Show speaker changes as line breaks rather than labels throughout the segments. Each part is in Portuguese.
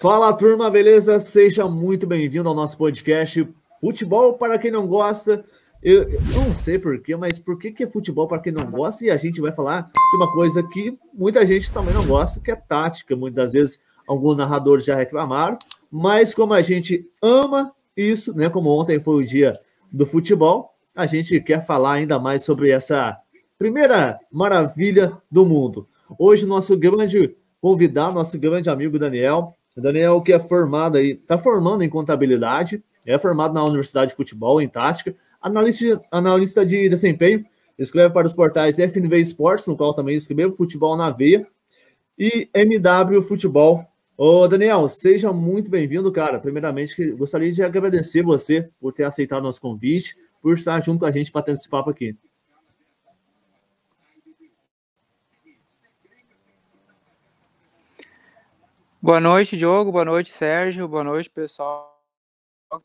Fala turma, beleza? Seja muito bem-vindo ao nosso podcast Futebol para quem não gosta. Eu, eu não sei porquê, mas por que, que é futebol para quem não gosta? E a gente vai falar de uma coisa que muita gente também não gosta, que é tática. Muitas vezes alguns narradores já reclamaram, mas como a gente ama isso, né? Como ontem foi o dia do futebol, a gente quer falar ainda mais sobre essa primeira maravilha do mundo. Hoje, nosso grande convidado, nosso grande amigo Daniel. Daniel, que é formado aí, está formando em contabilidade, é formado na Universidade de Futebol, em tática, analista, analista de desempenho, escreve para os portais FNV Esportes, no qual também escreveu Futebol na Veia, e MW Futebol. Ô, Daniel, seja muito bem-vindo, cara. Primeiramente, gostaria de agradecer você por ter aceitado nosso convite, por estar junto com a gente para ter esse papo aqui.
Boa noite, Diogo. Boa noite, Sérgio. Boa noite, pessoal que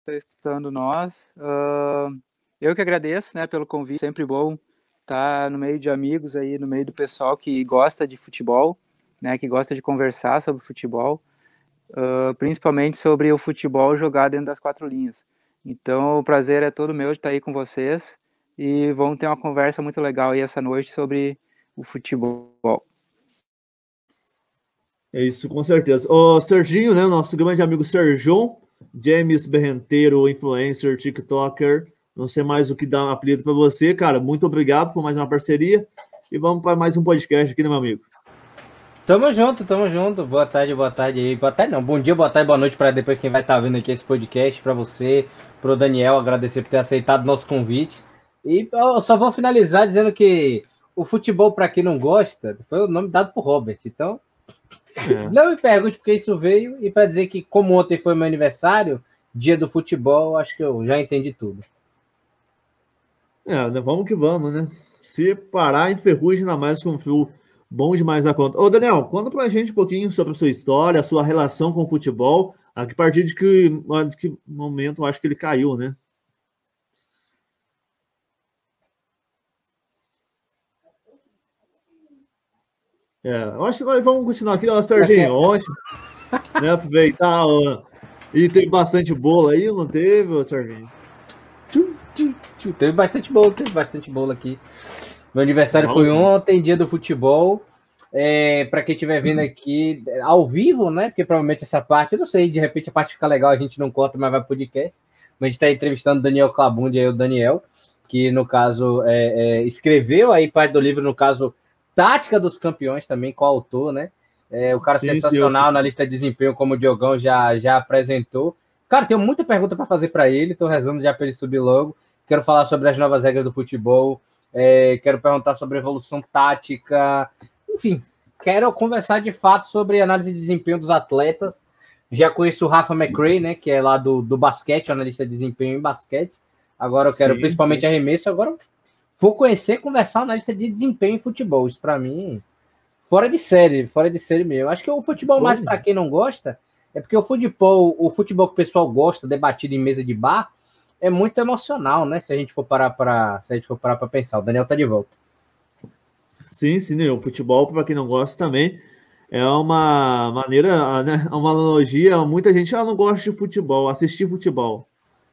está escutando nós. Uh, eu que agradeço né, pelo convite. Sempre bom estar no meio de amigos aí, no meio do pessoal que gosta de futebol, né, que gosta de conversar sobre futebol, uh, principalmente sobre o futebol jogado dentro das quatro linhas. Então, o prazer é todo meu de estar aí com vocês e vamos ter uma conversa muito legal aí essa noite sobre o futebol.
É isso, com certeza. O Serginho, né? Nosso grande amigo Serjão, James Berrenteiro, influencer, TikToker. Não sei mais o que dá um apelido para você, cara. Muito obrigado por mais uma parceria. E vamos para mais um podcast aqui, né, meu amigo?
Tamo junto, tamo junto. Boa tarde, boa tarde aí. Boa tarde, não. Bom dia, boa tarde, boa noite para depois quem vai estar tá vendo aqui esse podcast. Para você, pro Daniel, agradecer por ter aceitado nosso convite. E eu só vou finalizar dizendo que o futebol, para quem não gosta, foi o nome dado por Robert. Então, é. Não me pergunte porque isso veio, e para dizer que, como ontem foi meu aniversário, dia do futebol, acho que eu já entendi tudo.
É, né, vamos que vamos, né? Se parar em ferrugem, ainda mais com um fio bom demais a conta. Ô, Daniel, conta pra gente um pouquinho sobre a sua história, a sua relação com o futebol. A partir de que, de que momento eu acho que ele caiu, né? É, eu acho que vamos continuar aqui, ó, Serginho, ontem, né, aproveitar, ó, e teve bastante bolo aí, não teve, Serginho?
Teve bastante bolo, teve bastante bolo aqui. Meu aniversário foi ontem, dia do futebol. É, para quem estiver vendo aqui ao vivo, né? Porque provavelmente essa parte, eu não sei, de repente a parte fica legal, a gente não conta, mas vai pro podcast. Mas a gente está entrevistando o Daniel Clabundi, aí o Daniel, que no caso é, é, escreveu aí parte do livro, no caso, Tática dos Campeões também, coautor, né? É, o cara sim, sensacional sim, na lista de desempenho, como o Diogão já, já apresentou. Cara, tenho muita pergunta para fazer para ele, estou rezando já para ele subir logo. Quero falar sobre as novas regras do futebol, é, quero perguntar sobre evolução tática, enfim, quero conversar de fato sobre análise de desempenho dos atletas. Já conheço o Rafa McRae, né, que é lá do, do basquete, analista de desempenho em basquete. Agora eu quero sim, principalmente arremesso. Agora vou conhecer conversar na lista de desempenho em futebol. Isso para mim, fora de série, fora de série mesmo. Acho que o futebol mais para quem não gosta é porque o futebol, o futebol que o pessoal gosta, debatido em mesa de bar, é muito emocional, né? Se a gente for parar para, se a gente for parar para pensar. O Daniel tá de volta.
Sim, sim, né? o futebol para quem não gosta também é uma maneira, né? Uma analogia. Muita gente ah, não gosta de futebol, assistir futebol,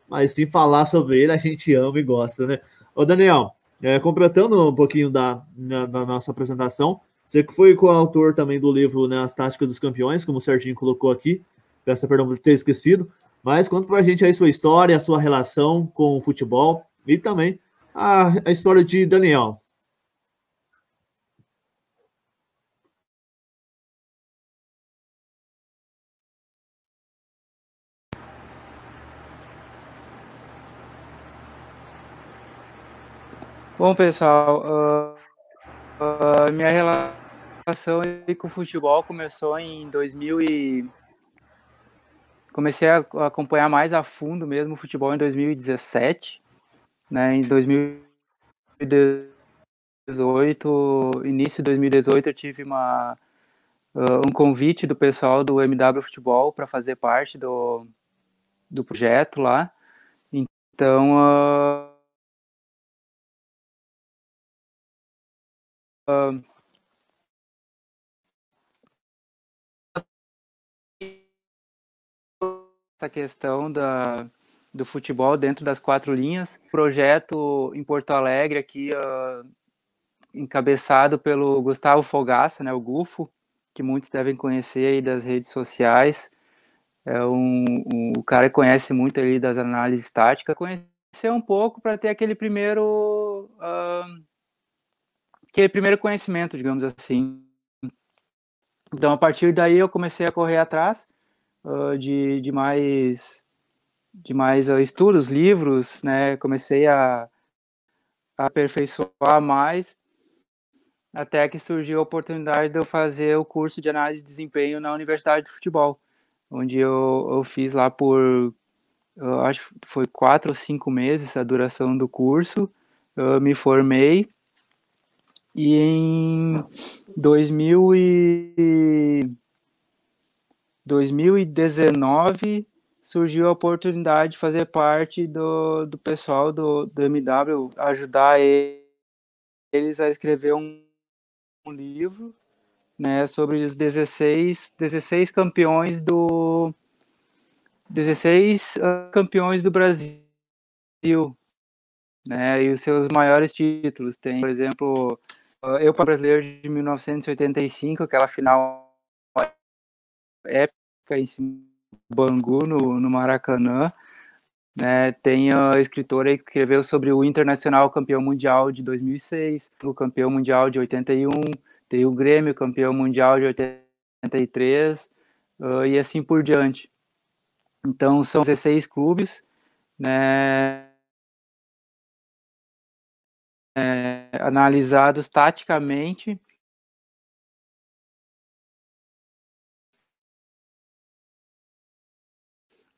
mas sim falar sobre ele a gente ama e gosta, né? Ô Daniel, é, completando um pouquinho da, da, da, nossa apresentação, você que foi coautor também do livro né, As Táticas dos Campeões, como o Serginho colocou aqui, peço perdão por ter esquecido, mas conta pra gente aí sua história, a sua relação com o futebol e também a, a história de Daniel.
Bom, pessoal, uh, uh, minha relação com o futebol começou em 2000 e comecei a acompanhar mais a fundo mesmo o futebol em 2017, né? Em 2018, início de 2018, eu tive uma uh, um convite do pessoal do MW Futebol para fazer parte do do projeto lá. Então, essa questão da, do futebol dentro das quatro linhas. Projeto em Porto Alegre aqui, uh, encabeçado pelo Gustavo Fogaça, né, o Gufo, que muitos devem conhecer aí das redes sociais. É um, um o cara conhece muito ali das análises táticas, conhecer um pouco para ter aquele primeiro uh, aquele primeiro conhecimento, digamos assim. Então, a partir daí, eu comecei a correr atrás uh, de, de mais, de mais uh, estudos, livros, né? Comecei a, a aperfeiçoar mais, até que surgiu a oportunidade de eu fazer o curso de análise de desempenho na Universidade de Futebol, onde eu, eu fiz lá por, acho que foi quatro ou cinco meses a duração do curso, eu me formei, e em 2000 e 2019 surgiu a oportunidade de fazer parte do, do pessoal do, do MW, ajudar eles a escrever um, um livro né, sobre os 16, 16 campeões do 16 uh, campeões do Brasil, né, e os seus maiores títulos. Tem, por exemplo, eu para brasileiro de 1985, aquela final épica em Bangu, no, no Maracanã. Né, tem a escritora que escreveu sobre o Internacional campeão mundial de 2006, o campeão mundial de 81, tem o Grêmio campeão mundial de 83 uh, e assim por diante. Então são 16 clubes, né, é, analisados taticamente.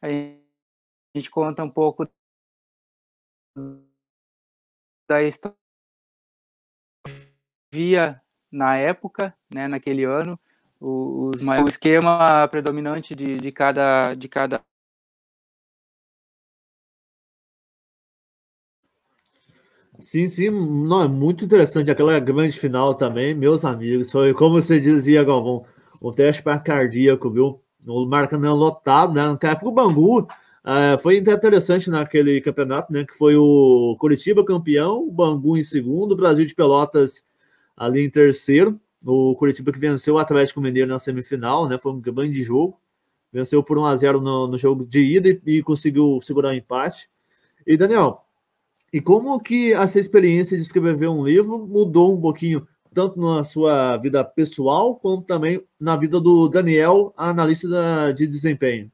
A gente conta um pouco da história via na época, né, naquele ano, os, o esquema predominante de, de cada de cada
Sim, sim, não, é muito interessante aquela grande final também, meus amigos. Foi como você dizia, Galvão, o teste para cardíaco, viu? O Maracanã lotado, né? Na época o Bangu uh, foi interessante naquele campeonato, né? Que foi o Curitiba campeão, o Bangu em segundo, o Brasil de Pelotas ali em terceiro. O Curitiba que venceu o Atlético Mineiro na semifinal, né? Foi um grande jogo. Venceu por 1 a 0 no, no jogo de ida e, e conseguiu segurar o empate. E Daniel, e como que essa experiência de escrever um livro mudou um pouquinho, tanto na sua vida pessoal, quanto também na vida do Daniel, analista de desempenho?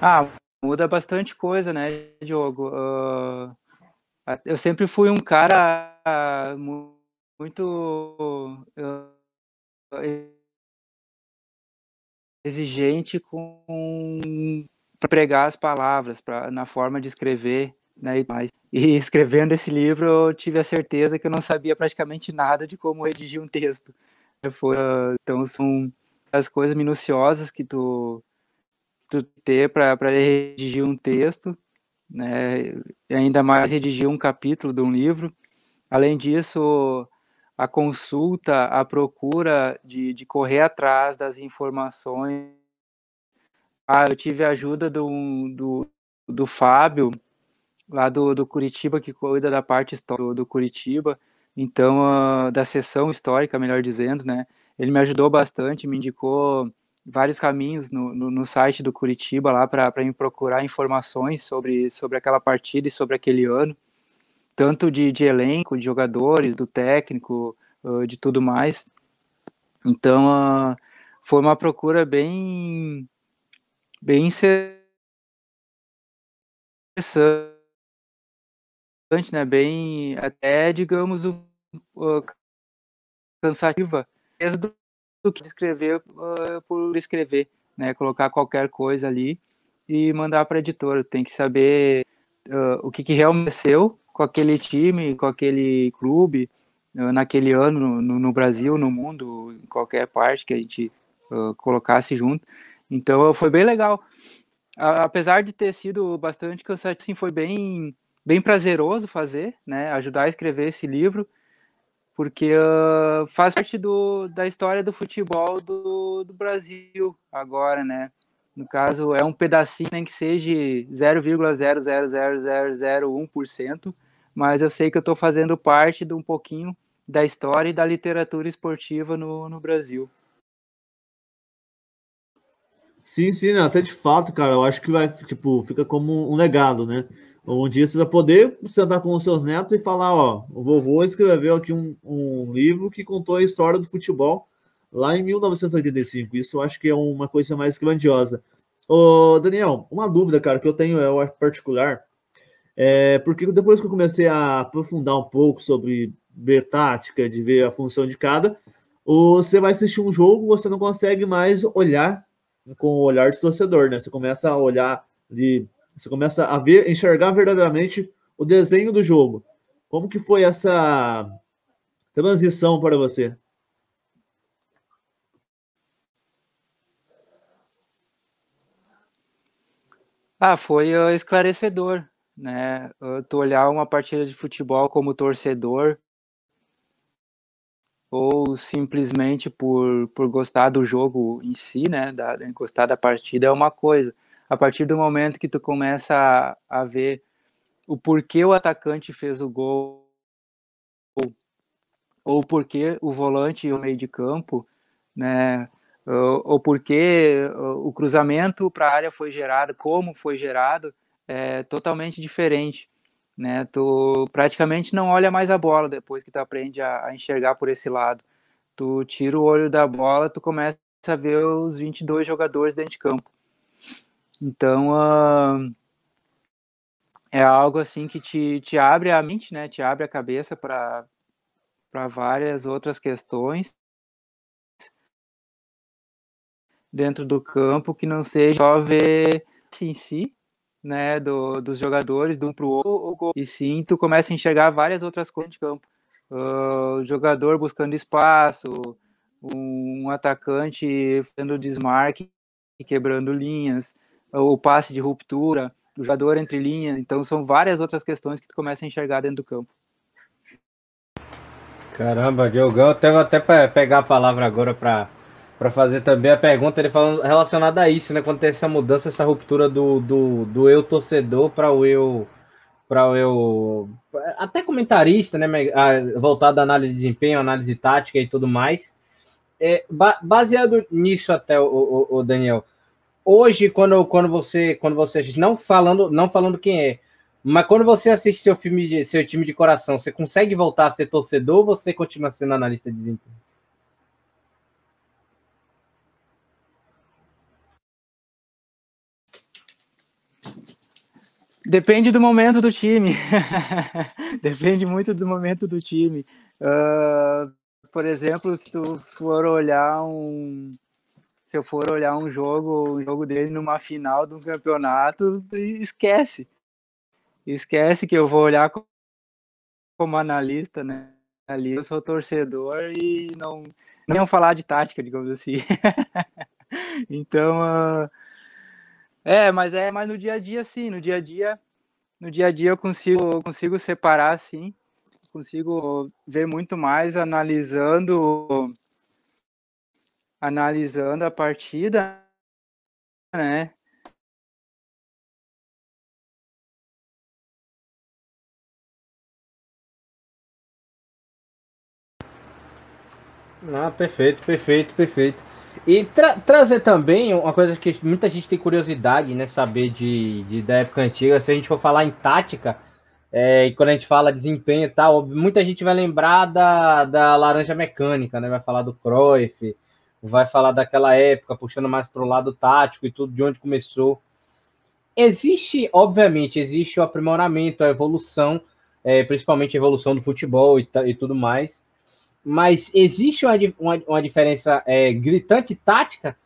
Ah, muda bastante coisa, né, Diogo? Uh, eu sempre fui um cara muito uh, exigente com para pregar as palavras, pra, na forma de escrever, né, e mais. E escrevendo esse livro, eu tive a certeza que eu não sabia praticamente nada de como redigir um texto. Foi, então são as coisas minuciosas que tu tu ter para redigir um texto, né, e ainda mais redigir um capítulo de um livro. Além disso, a consulta, a procura de, de correr atrás das informações. Ah, eu tive a ajuda do, do, do Fábio, lá do, do Curitiba, que cuida da parte histórica do Curitiba, então, uh, da sessão histórica, melhor dizendo, né? Ele me ajudou bastante, me indicou vários caminhos no, no, no site do Curitiba lá para me procurar informações sobre, sobre aquela partida e sobre aquele ano tanto de, de elenco, de jogadores, do técnico, uh, de tudo mais. Então, uh, foi uma procura bem, bem interessante, né? Bem, até, digamos, uh, cansativa, do, do que escrever uh, por escrever, né? Colocar qualquer coisa ali e mandar para a editora. Tem que saber uh, o que, que realmente aconteceu com aquele time, com aquele clube, uh, naquele ano no, no, Brasil, no mundo, em qualquer parte que a gente uh, colocasse junto. Então foi bem legal. A, apesar de ter sido bastante cansativo, foi bem, bem prazeroso fazer, né? Ajudar a escrever esse livro. porque uh, faz parte do, da história do futebol do, do Brasil agora, né? No caso, é um pedacinho, nem que seja 0,0000001%, mas eu sei que eu estou fazendo parte de um pouquinho da história e da literatura esportiva no, no Brasil.
Sim, sim, né? até de fato, cara, eu acho que vai, tipo, fica como um legado, né? Um dia você vai poder sentar com os seus netos e falar, ó, o vovô escreveu aqui um, um livro que contou a história do futebol lá em 1985. Isso eu acho que é uma coisa mais grandiosa. Ô, Daniel, uma dúvida, cara, que eu tenho, eu acho particular, é porque depois que eu comecei a aprofundar um pouco sobre ver tática, de ver a função de cada, você vai assistir um jogo, você não consegue mais olhar com o olhar de torcedor, né? Você começa a olhar ali você começa a ver, enxergar verdadeiramente o desenho do jogo. Como que foi essa transição para você?
Ah, foi esclarecedor, né? Tu olhar uma partida de futebol como torcedor ou simplesmente por, por gostar do jogo em si, né? Da, gostar da partida é uma coisa a partir do momento que tu começa a, a ver o porquê o atacante fez o gol ou porquê o volante e o meio de campo, né, ou, ou porquê o cruzamento para a área foi gerado, como foi gerado, é totalmente diferente, né? Tu praticamente não olha mais a bola depois que tu aprende a, a enxergar por esse lado. Tu tira o olho da bola, tu começa a ver os 22 jogadores dentro de campo. Então, uh, é algo assim que te, te abre a mente, né? Te abre a cabeça para várias outras questões dentro do campo que não seja só ver em si, né, do, dos jogadores, de um para o outro, e sim tu começa a enxergar várias outras coisas de campo. Uh, jogador buscando espaço, um atacante fazendo desmarque quebrando linhas, o passe de ruptura, o jogador entre linhas. Então, são várias outras questões que tu começa a enxergar dentro do campo.
Caramba, Diogão, até vou até pegar a palavra agora para para fazer também a pergunta, ele falando relacionada a isso, né? Quando tem essa mudança, essa ruptura do, do, do eu torcedor para o eu para o eu até comentarista, né? Voltado à análise de desempenho, análise tática e tudo mais. É, baseado nisso até o, o, o Daniel, hoje quando, quando você quando você não falando não falando quem é, mas quando você assiste seu filme de, seu time de coração, você consegue voltar a ser torcedor ou você continua sendo analista de desempenho?
Depende do momento do time. Depende muito do momento do time. Uh, por exemplo, se tu for olhar um, se eu for olhar um jogo, um jogo dele numa final de um campeonato, esquece. Esquece que eu vou olhar como analista, né? Ali eu sou torcedor e não não falar de tática, digamos assim. então, uh, é, mas é, mas no dia a dia sim, no dia a dia, no dia a dia eu consigo consigo separar sim, consigo ver muito mais analisando analisando a partida, né?
Ah, perfeito, perfeito, perfeito. E tra trazer também uma coisa que muita gente tem curiosidade, né? Saber de, de da época antiga. Se a gente for falar em tática, é, e quando a gente fala desempenho e tal, muita gente vai lembrar da, da laranja mecânica, né? Vai falar do Cruyff, vai falar daquela época, puxando mais para o lado tático e tudo, de onde começou. Existe, obviamente, existe o aprimoramento, a evolução, é, principalmente a evolução do futebol e, e tudo mais, mas existe uma, uma, uma diferença é, gritante tática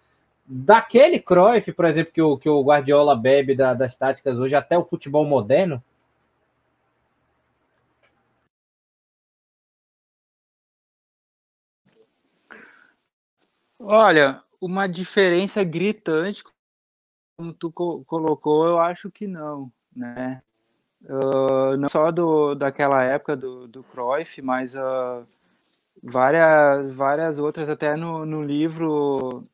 daquele Cruyff, por exemplo, que o, que o Guardiola bebe da, das táticas hoje até o futebol moderno?
Olha, uma diferença gritante, como tu co colocou, eu acho que não, né? Uh, não só do, daquela época do, do Cruyff, mas uh, várias, várias outras, até no, no livro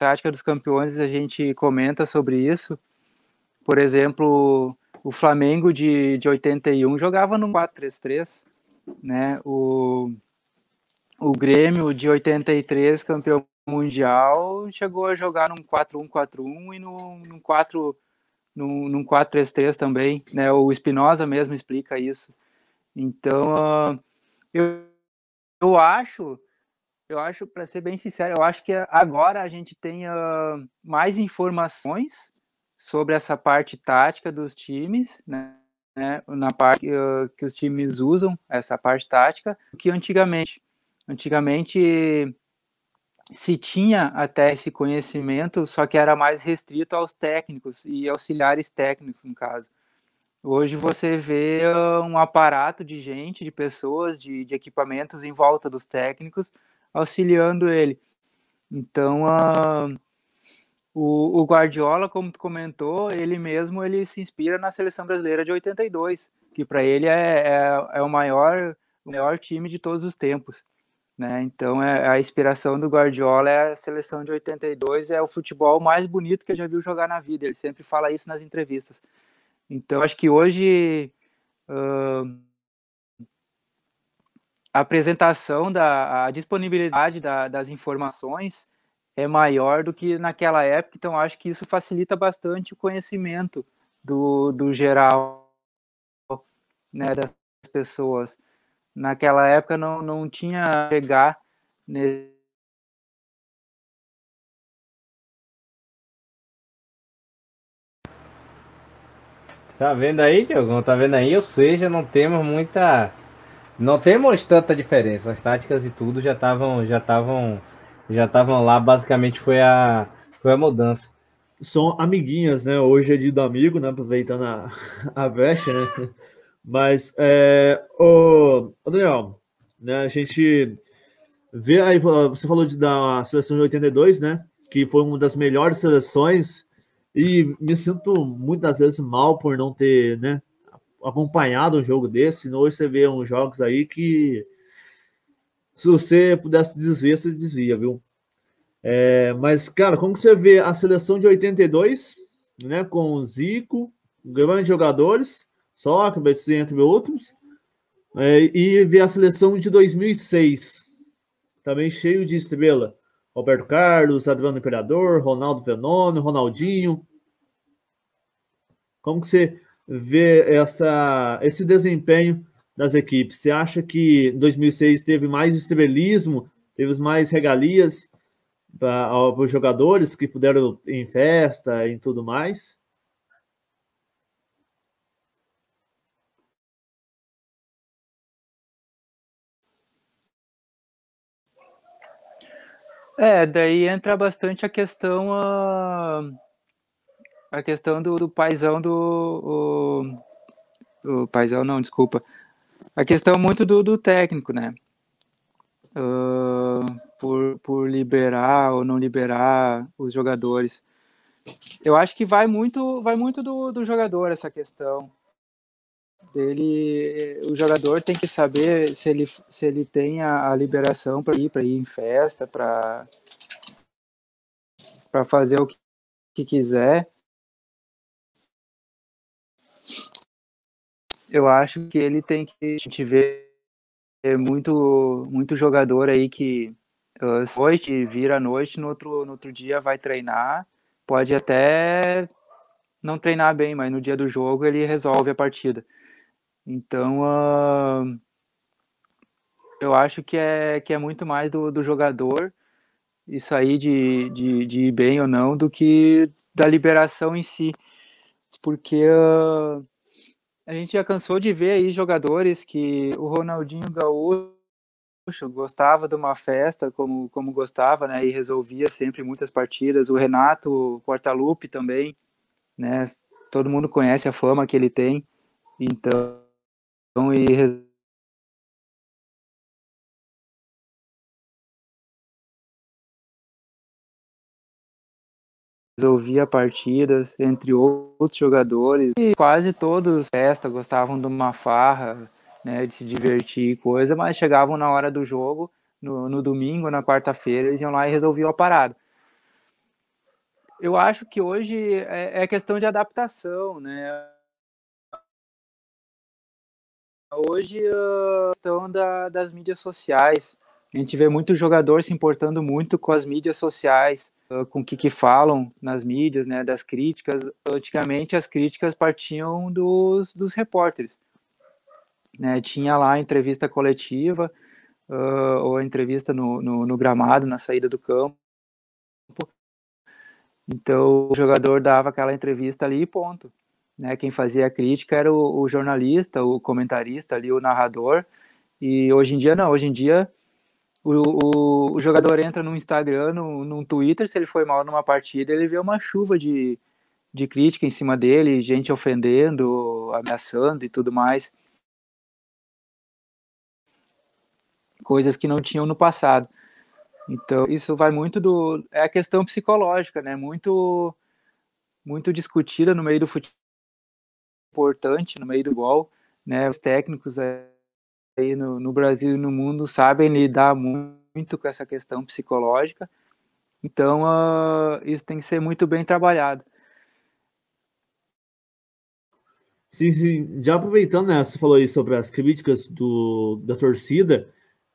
Tática dos Campeões a gente comenta sobre isso. Por exemplo, o Flamengo de, de 81 jogava no 4-3-3, né? O, o Grêmio de 83, campeão mundial, chegou a jogar num 4-1-4-1 e num, num 4 num, num 4-3-3 também, né? O Espinosa mesmo explica isso. Então, uh, eu, eu acho, eu acho, para ser bem sincero, eu acho que agora a gente tem uh, mais informações sobre essa parte tática dos times, né? na parte uh, que os times usam essa parte tática, que antigamente. Antigamente se tinha até esse conhecimento, só que era mais restrito aos técnicos e auxiliares técnicos, no caso. Hoje você vê um aparato de gente, de pessoas, de, de equipamentos em volta dos técnicos, auxiliando ele. Então, uh, o, o, Guardiola, como tu comentou, ele mesmo ele se inspira na seleção brasileira de 82, que para ele é, é, é, o maior, o maior time de todos os tempos. Né? Então, é, a inspiração do Guardiola é a seleção de 82, é o futebol mais bonito que eu já viu jogar na vida. Ele sempre fala isso nas entrevistas. Então, acho que hoje uh, a apresentação da a disponibilidade da, das informações é maior do que naquela época, então acho que isso facilita bastante o conhecimento do, do geral né, das pessoas. Naquela época não, não tinha chegar nesse
Tá vendo aí, Diogão? Tá vendo aí? Ou seja, não temos muita. Não temos tanta diferença. As táticas e tudo já estavam já estavam já estavam lá. Basicamente foi a foi a mudança.
São amiguinhas, né? Hoje é dia do amigo, né? Aproveitando a, a veste, né? Mas, é, o Daniel, né? A gente vê aí, você falou de, da seleção de 82, né? Que foi uma das melhores seleções e me sinto muitas vezes mal por não ter, né, acompanhado um jogo desse. Hoje você vê uns jogos aí que, se você pudesse dizer, você dizia, viu? É, mas, cara, como você vê a seleção de 82, né, com o Zico, grandes jogadores, só que entre outros, é, e ver a seleção de 2006, também cheio de estrela. Roberto Carlos, Adriano Imperador, Ronaldo Fenômeno, Ronaldinho. Como que você vê essa, esse desempenho das equipes? Você acha que em 2006 teve mais estrelismo, teve mais regalias para os jogadores que puderam ir em festa e tudo mais?
É, daí entra bastante a questão a, a questão do, do paizão do o, o paizão não, desculpa. A questão muito do, do técnico, né? Uh, por, por liberar ou não liberar os jogadores. Eu acho que vai muito, vai muito do, do jogador essa questão dele o jogador tem que saber se ele, se ele tem a, a liberação para ir para ir em festa para para fazer o que, que, quiser. Eu acho que ele tem que a gente vê muito muito jogador aí que uh, noite vira à noite no outro no outro dia vai treinar pode até não treinar bem mas no dia do jogo ele resolve a partida então, uh, eu acho que é, que é muito mais do, do jogador isso aí de, de, de ir bem ou não do que da liberação em si. Porque uh, a gente já cansou de ver aí jogadores que o Ronaldinho Gaúcho gostava de uma festa como, como gostava, né? E resolvia sempre muitas partidas. O Renato Portaluppi também, né? Todo mundo conhece a fama que ele tem. Então, e resolvia partidas entre outros jogadores e quase todos festa gostavam de uma farra né de se divertir e coisa mas chegavam na hora do jogo no, no domingo, na quarta-feira, eles iam lá e resolviam a parada. Eu acho que hoje é, é questão de adaptação, né? Hoje a questão da, das mídias sociais. A gente vê muito jogador se importando muito com as mídias sociais, com o que, que falam nas mídias, né, das críticas. Antigamente as críticas partiam dos, dos repórteres. Né? Tinha lá a entrevista coletiva, uh, ou a entrevista no, no, no gramado, na saída do campo. Então o jogador dava aquela entrevista ali e ponto. Né? Quem fazia a crítica era o, o, jornalista, o comentarista ali, o narrador. E hoje em dia não, hoje em dia o, o, o jogador entra no Instagram, no, no Twitter, se ele foi mal numa partida, ele vê uma chuva de, de crítica em cima dele, gente ofendendo, ameaçando e tudo mais. Coisas que não tinham no passado. Então, isso vai muito do. É a questão psicológica, né? Muito, muito discutida no meio do futebol, importante no meio do gol, né? Os técnicos aí no, no Brasil e no mundo sabem lidar muito com essa questão psicológica. Então, uh, isso tem que ser muito bem trabalhado.
Sim, sim. Já aproveitando, né, você falou aí sobre as críticas do, da torcida.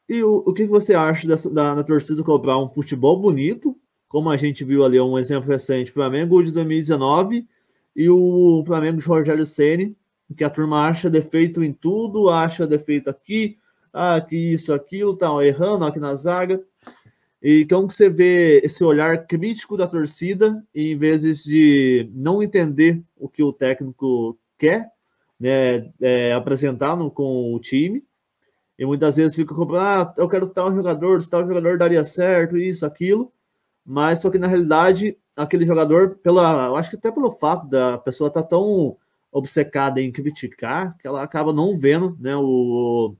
E o, o que você acha da, da, da torcida cobrar um futebol bonito, como a gente viu ali um exemplo recente, Flamengo de 2019 e o Flamengo de Rogério Ceni, que a turma acha defeito em tudo, acha defeito aqui, que isso, aquilo, tá errando aqui na zaga. E como que você vê esse olhar crítico da torcida, em vezes de não entender o que o técnico quer né, é, apresentar no, com o time, e muitas vezes fica comprando, ah, eu quero tal jogador, tal jogador daria certo, isso, aquilo. Mas só que na realidade, aquele jogador, pela, eu acho que até pelo fato da pessoa estar tá tão obcecada em criticar que ela acaba não vendo né, o,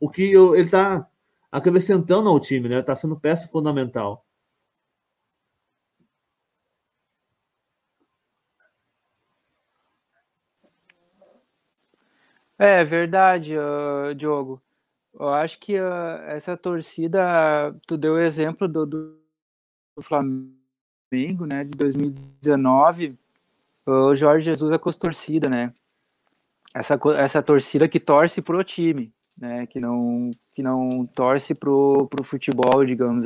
o que ele está acrescentando ao time, né? Está sendo peça fundamental.
É verdade, uh, Diogo. Eu acho que uh, essa torcida, tu deu o exemplo do, do, Flamengo, né, de 2019, o Jorge Jesus é com as torcida, né? Essa, essa torcida que torce pro time, né? Que não, que não torce pro, pro futebol, digamos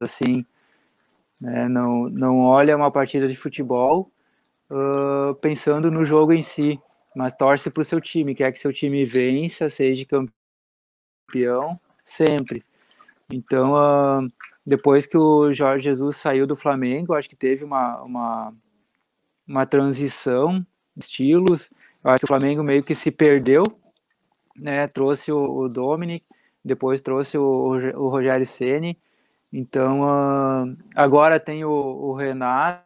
assim. Né? Não, não olha uma partida de futebol uh, pensando no jogo em si, mas torce pro seu time, quer que seu time vença, seja campeão sempre. Então, uh, depois que o Jorge Jesus saiu do Flamengo, acho que teve uma, uma, uma transição de estilos. Eu acho que o Flamengo meio que se perdeu, né? Trouxe o, o Dominic, depois trouxe o, o Rogério Ceni. Então, uh, agora tem o, o Renato.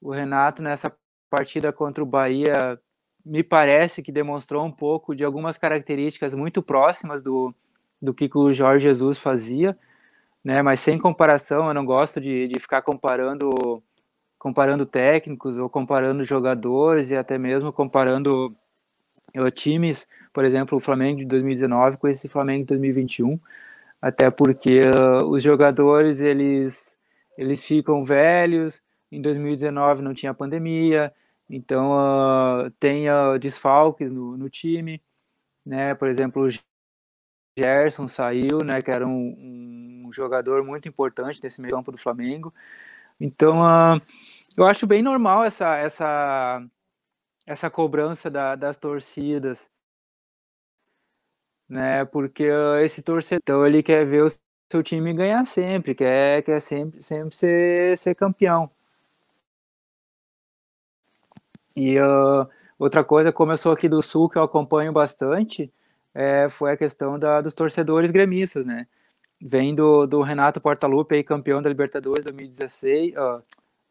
O Renato, nessa partida contra o Bahia, me parece que demonstrou um pouco de algumas características muito próximas do, do que o Jorge Jesus fazia, né? Mas sem comparação, eu não gosto de, de ficar comparando comparando técnicos ou comparando jogadores e até mesmo comparando uh, times, por exemplo, o Flamengo de 2019 com esse Flamengo de 2021, até porque uh, os jogadores eles eles ficam velhos. Em 2019 não tinha pandemia, então, uh, tem uh, desfalques no, no, time, né? Por exemplo, o Gerson saiu, né? Que era um, um jogador muito importante nesse meio campo do Flamengo. Então, uh, eu acho bem normal essa, essa, essa cobrança da, das torcidas, né? Porque esse torcedor ele quer ver o seu time ganhar sempre, quer, quer sempre, sempre ser, ser campeão. E uh, outra coisa, como eu sou aqui do Sul, que eu acompanho bastante, é, foi a questão da, dos torcedores gremistas, né? Vem do, do Renato Portaluppi, aí, campeão da Libertadores 2016, uh,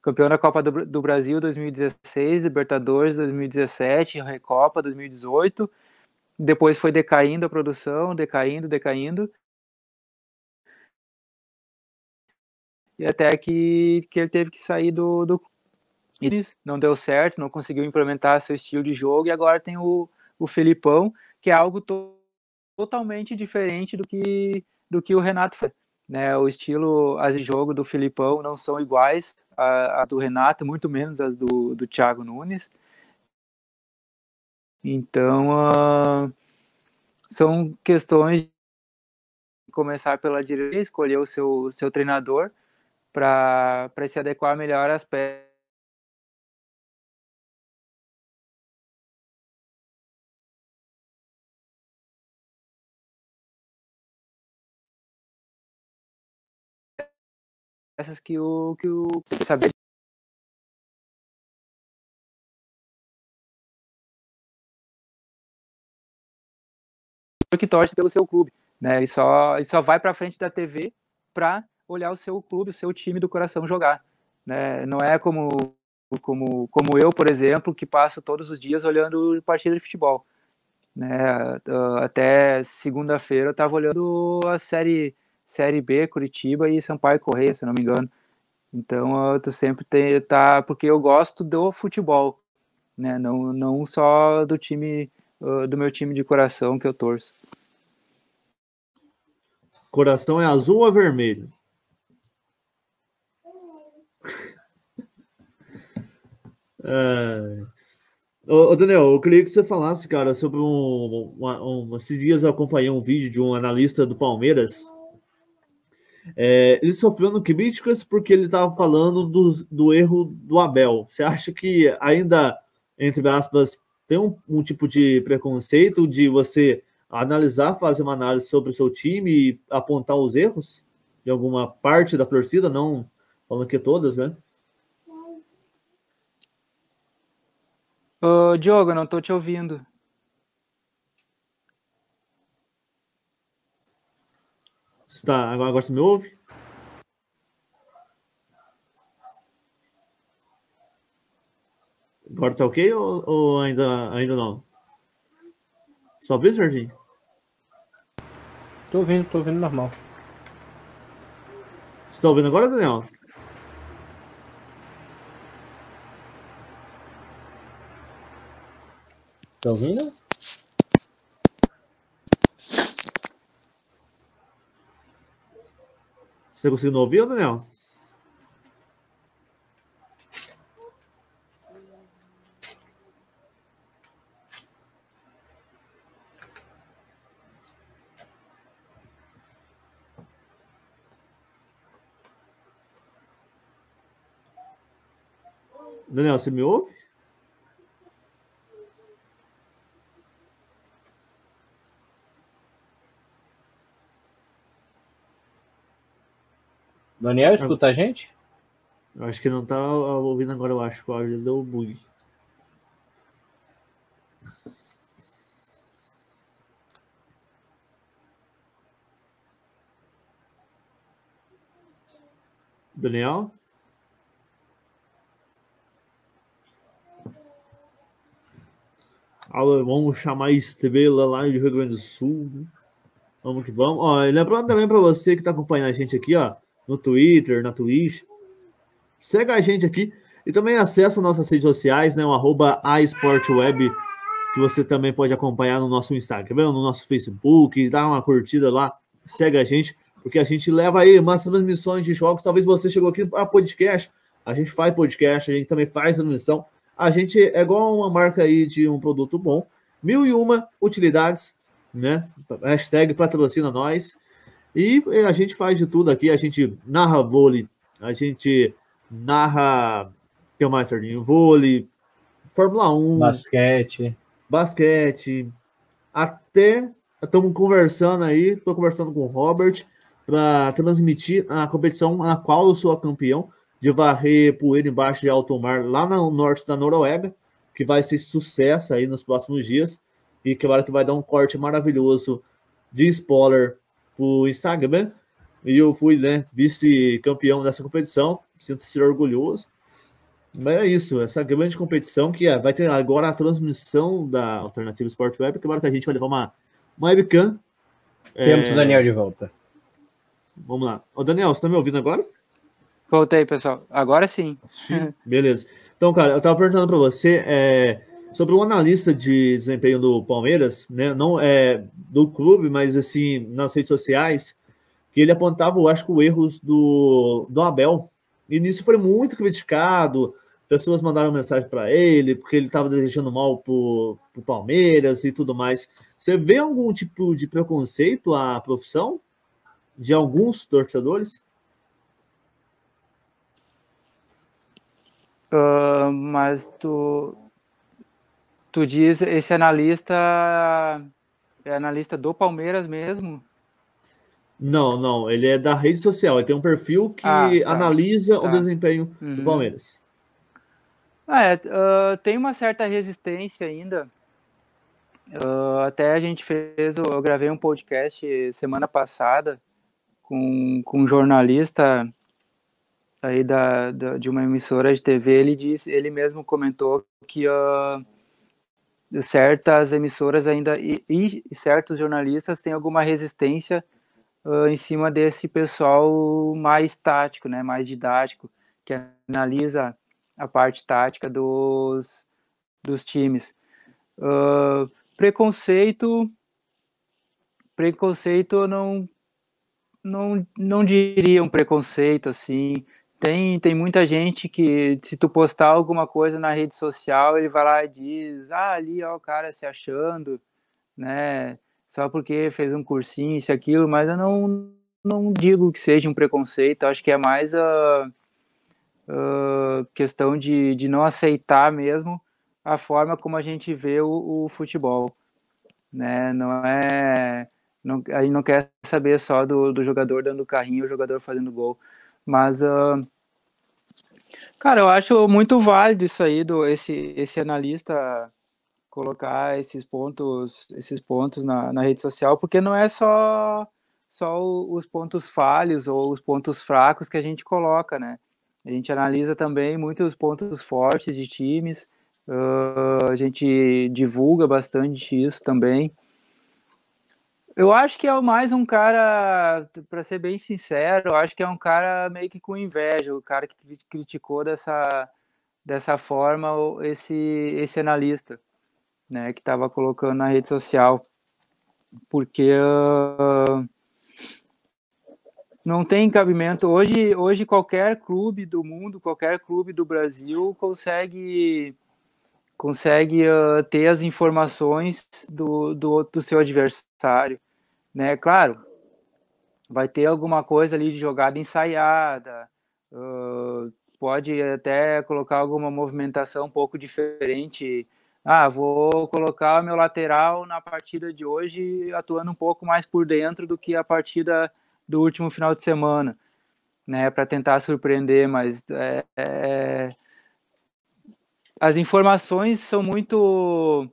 campeão da Copa do, do, Brasil 2016, Libertadores 2017, Recopa 2018, depois foi decaindo a produção, decaindo, decaindo, e até que, que ele teve que sair do, do, não deu certo, não conseguiu implementar seu estilo de jogo, e agora tem o, o Felipão, que é algo to totalmente diferente do que, do que o Renato fez. Né, o estilo, as de jogo do Filipão não são iguais a, a do Renato, muito menos as do, do Thiago Nunes. Então, uh, são questões de começar pela direita, escolher o seu, seu treinador para se adequar melhor às peças essas que o que o saber que torce pelo seu clube, né? E só, e só vai para frente da TV para olhar o seu clube, o seu time do coração jogar, né? Não é como como como eu, por exemplo, que passo todos os dias olhando partida de futebol, né? Até segunda-feira eu estava olhando a série Série B, Curitiba e Sampaio Correia, se não me engano. Então, tu sempre tem, tá, porque eu gosto do futebol, né? Não, não só do time, do meu time de coração que eu torço.
Coração é azul ou vermelho? É... Ô, Daniel, eu queria que você falasse, cara, sobre um, uma, um. Esses dias eu acompanhei um vídeo de um analista do Palmeiras é, ele sofreu críticas porque ele estava falando do, do erro do Abel. Você acha que ainda, entre aspas, tem um, um, tipo de preconceito de você analisar, fazer uma análise sobre o seu time e apontar os erros de alguma parte da torcida, não falando que todas, né?
Ô, Diogo, não estou te ouvindo.
Está, agora, agora você me ouve? Agora tá ok ou, ou ainda, ainda não? Só vê, Serginho?
Tô ouvindo, tô ouvindo normal.
Você tá ouvindo agora, Daniel?
Tá ouvindo?
Você conseguindo ouvir, Daniel? Daniel, você me ouve?
Daniel, escuta a gente?
Eu acho que não tá ouvindo agora, eu acho que o áudio deu bug. Daniel? Vamos chamar estrela lá do Rio Grande do Sul. Vamos que vamos. Ó, lembrando também para você que está acompanhando a gente aqui, ó no Twitter, na Twitch. Segue a gente aqui e também acessa nossas redes sociais, né? O arroba asportweb, que você também pode acompanhar no nosso Instagram, no nosso Facebook, dá uma curtida lá, segue a gente, porque a gente leva aí umas transmissões de jogos. Talvez você chegou aqui para podcast, a gente faz podcast, a gente também faz transmissão. A gente é igual uma marca aí de um produto bom, mil e uma utilidades, né? Hashtag patrocina nós. E a gente faz de tudo aqui, a gente narra vôlei, a gente narra. O que mais, Sardinho? Vôlei, Fórmula 1.
Basquete.
Basquete. Até estamos conversando aí, estou conversando com o Robert para transmitir a competição na qual eu sou a campeão de varrer poeira embaixo de alto mar lá no norte da Noruega, que vai ser sucesso aí nos próximos dias e que que vai dar um corte maravilhoso de spoiler pro Instagram e eu fui, né, vice-campeão dessa competição. Sinto ser orgulhoso. Mas é isso, essa grande competição que é, vai ter agora a transmissão da Alternativa Sport Web, que agora que a gente vai levar uma, uma webcam.
Temos é... o Daniel de volta.
Vamos lá. Ô, Daniel, você tá me ouvindo agora?
Voltei, pessoal. Agora sim.
Beleza. Então, cara, eu tava perguntando para você é, sobre o analista de desempenho do Palmeiras, né? Não é do clube, mas assim nas redes sociais, que ele apontava, eu acho que, erros do, do Abel. E nisso foi muito criticado. Pessoas mandaram mensagem para ele, porque ele estava desejando mal para o Palmeiras e tudo mais. Você vê algum tipo de preconceito à profissão de alguns torcedores?
Uh, mas tu, tu diz esse analista é analista do Palmeiras mesmo?
Não, não, ele é da rede social, ele tem um perfil que ah, tá, analisa tá. o desempenho uhum. do Palmeiras.
Ah, é, uh, tem uma certa resistência ainda. Uh, até a gente fez, eu gravei um podcast semana passada com, com um jornalista aí da, da, de uma emissora de TV, ele disse, ele mesmo comentou que uh, certas emissoras ainda e, e, certos jornalistas têm alguma resistência uh, em cima desse pessoal mais tático, né, mais didático, que analisa a parte tática dos, dos times. Uh, preconceito, preconceito não, não, não diria um preconceito assim. Tem, tem muita gente que, se tu postar alguma coisa na rede social, ele vai lá e diz: Ah, ali ó, o cara se achando, né? Só porque fez um cursinho, isso, aquilo, mas eu não, não digo que seja um preconceito, acho que é mais a, a questão de, de não aceitar mesmo a forma como a gente vê o, o futebol, né? Não é. Não, a gente não quer saber só do, do jogador dando carrinho, o jogador fazendo gol. Mas uh, Cara, eu acho muito válido isso aí do esse, esse analista colocar esses pontos esses pontos na, na rede social, porque não é só só os pontos falhos ou os pontos fracos que a gente coloca, né? A gente analisa também muitos pontos fortes de times, uh, a gente divulga bastante isso também. Eu acho que é mais um cara, para ser bem sincero, eu acho que é um cara meio que com inveja, o cara que criticou dessa, dessa forma esse, esse analista, né, que estava colocando na rede social. Porque uh, não tem cabimento. Hoje, hoje qualquer clube do mundo, qualquer clube do Brasil consegue consegue uh, ter as informações do, do, do seu adversário né? Claro, vai ter alguma coisa ali de jogada ensaiada, uh, pode até colocar alguma movimentação um pouco diferente. Ah, vou colocar meu lateral na partida de hoje atuando um pouco mais por dentro do que a partida do último final de semana, né? Para tentar surpreender, mas é, é... as informações são muito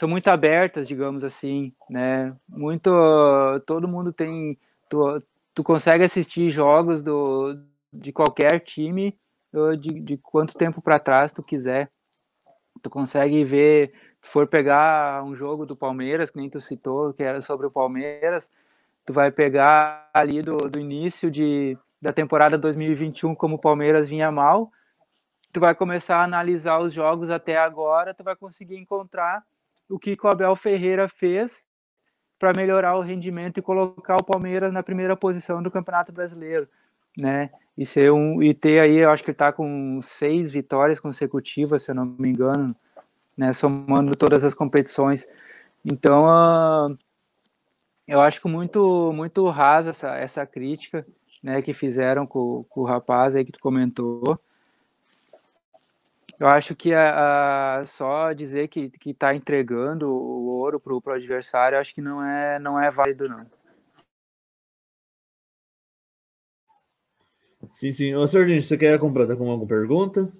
são muito abertas, digamos assim, né? Muito, todo mundo tem, tu, tu consegue assistir jogos do, de qualquer time de, de quanto tempo para trás tu quiser. Tu consegue ver, se for pegar um jogo do Palmeiras, que nem tu citou, que era sobre o Palmeiras, tu vai pegar ali do, do início de, da temporada 2021, como o Palmeiras vinha mal, tu vai começar a analisar os jogos até agora, tu vai conseguir encontrar o que o Abel Ferreira fez para melhorar o rendimento e colocar o Palmeiras na primeira posição do Campeonato Brasileiro, né? E ser um e ter aí, eu acho que ele está com seis vitórias consecutivas, se eu não me engano, né? Somando todas as competições. Então, uh, eu acho que muito muito rasa essa essa crítica, né? Que fizeram com, com o rapaz aí que tu comentou. Eu acho que a, a, só dizer que está entregando o ouro para o adversário, acho que não é, não é válido, não.
Sim, sim. Ô, Sardinho, você quer completar com alguma pergunta?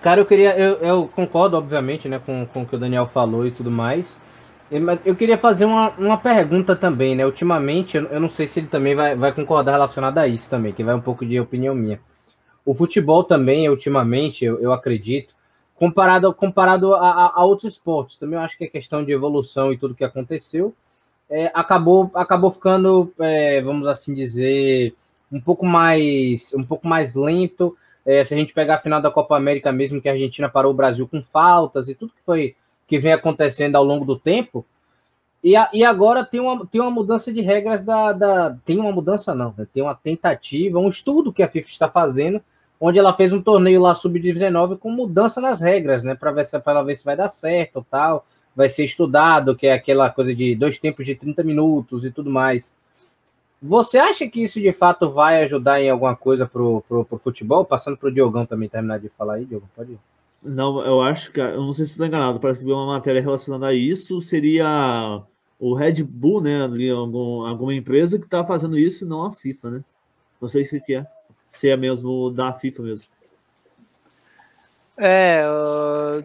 Cara, eu queria. Eu, eu, concordo, obviamente, né, com, com o que o Daniel falou e tudo mais. Eu queria fazer uma, uma pergunta também, né? Ultimamente, eu, eu não sei se ele também vai, vai concordar relacionado a isso também, que vai um pouco de opinião minha. O futebol também, ultimamente, eu, eu acredito, comparado, comparado a, a, outros esportes, também eu acho que é questão de evolução e tudo que aconteceu, é, acabou, acabou ficando, é, vamos assim dizer, um pouco mais, um pouco mais lento. É, se a gente pegar a final da Copa América mesmo, que a Argentina parou o Brasil com faltas e tudo que foi que vem acontecendo ao longo do tempo, E, a, e agora tem uma, tem uma mudança de regras da, da. Tem uma mudança, não, né? tem uma tentativa, um estudo que a FIFA está fazendo, onde ela fez um torneio lá sub-19 com mudança nas regras, né? Para ver se ela ver se vai dar certo tal. Vai ser estudado, que é aquela coisa de dois tempos de 30 minutos e tudo mais. Você acha que isso de fato vai ajudar em alguma coisa pro, pro, pro futebol? Passando pro Diogão também terminar de falar aí, Diogo, pode ir.
Não, eu acho que. Eu não sei se estou enganado, parece que viu uma matéria relacionada a isso. Seria o Red Bull, né? Ali, algum, alguma empresa que está fazendo isso, não a FIFA, né? Não sei se é. Se é mesmo da FIFA mesmo.
É, uh,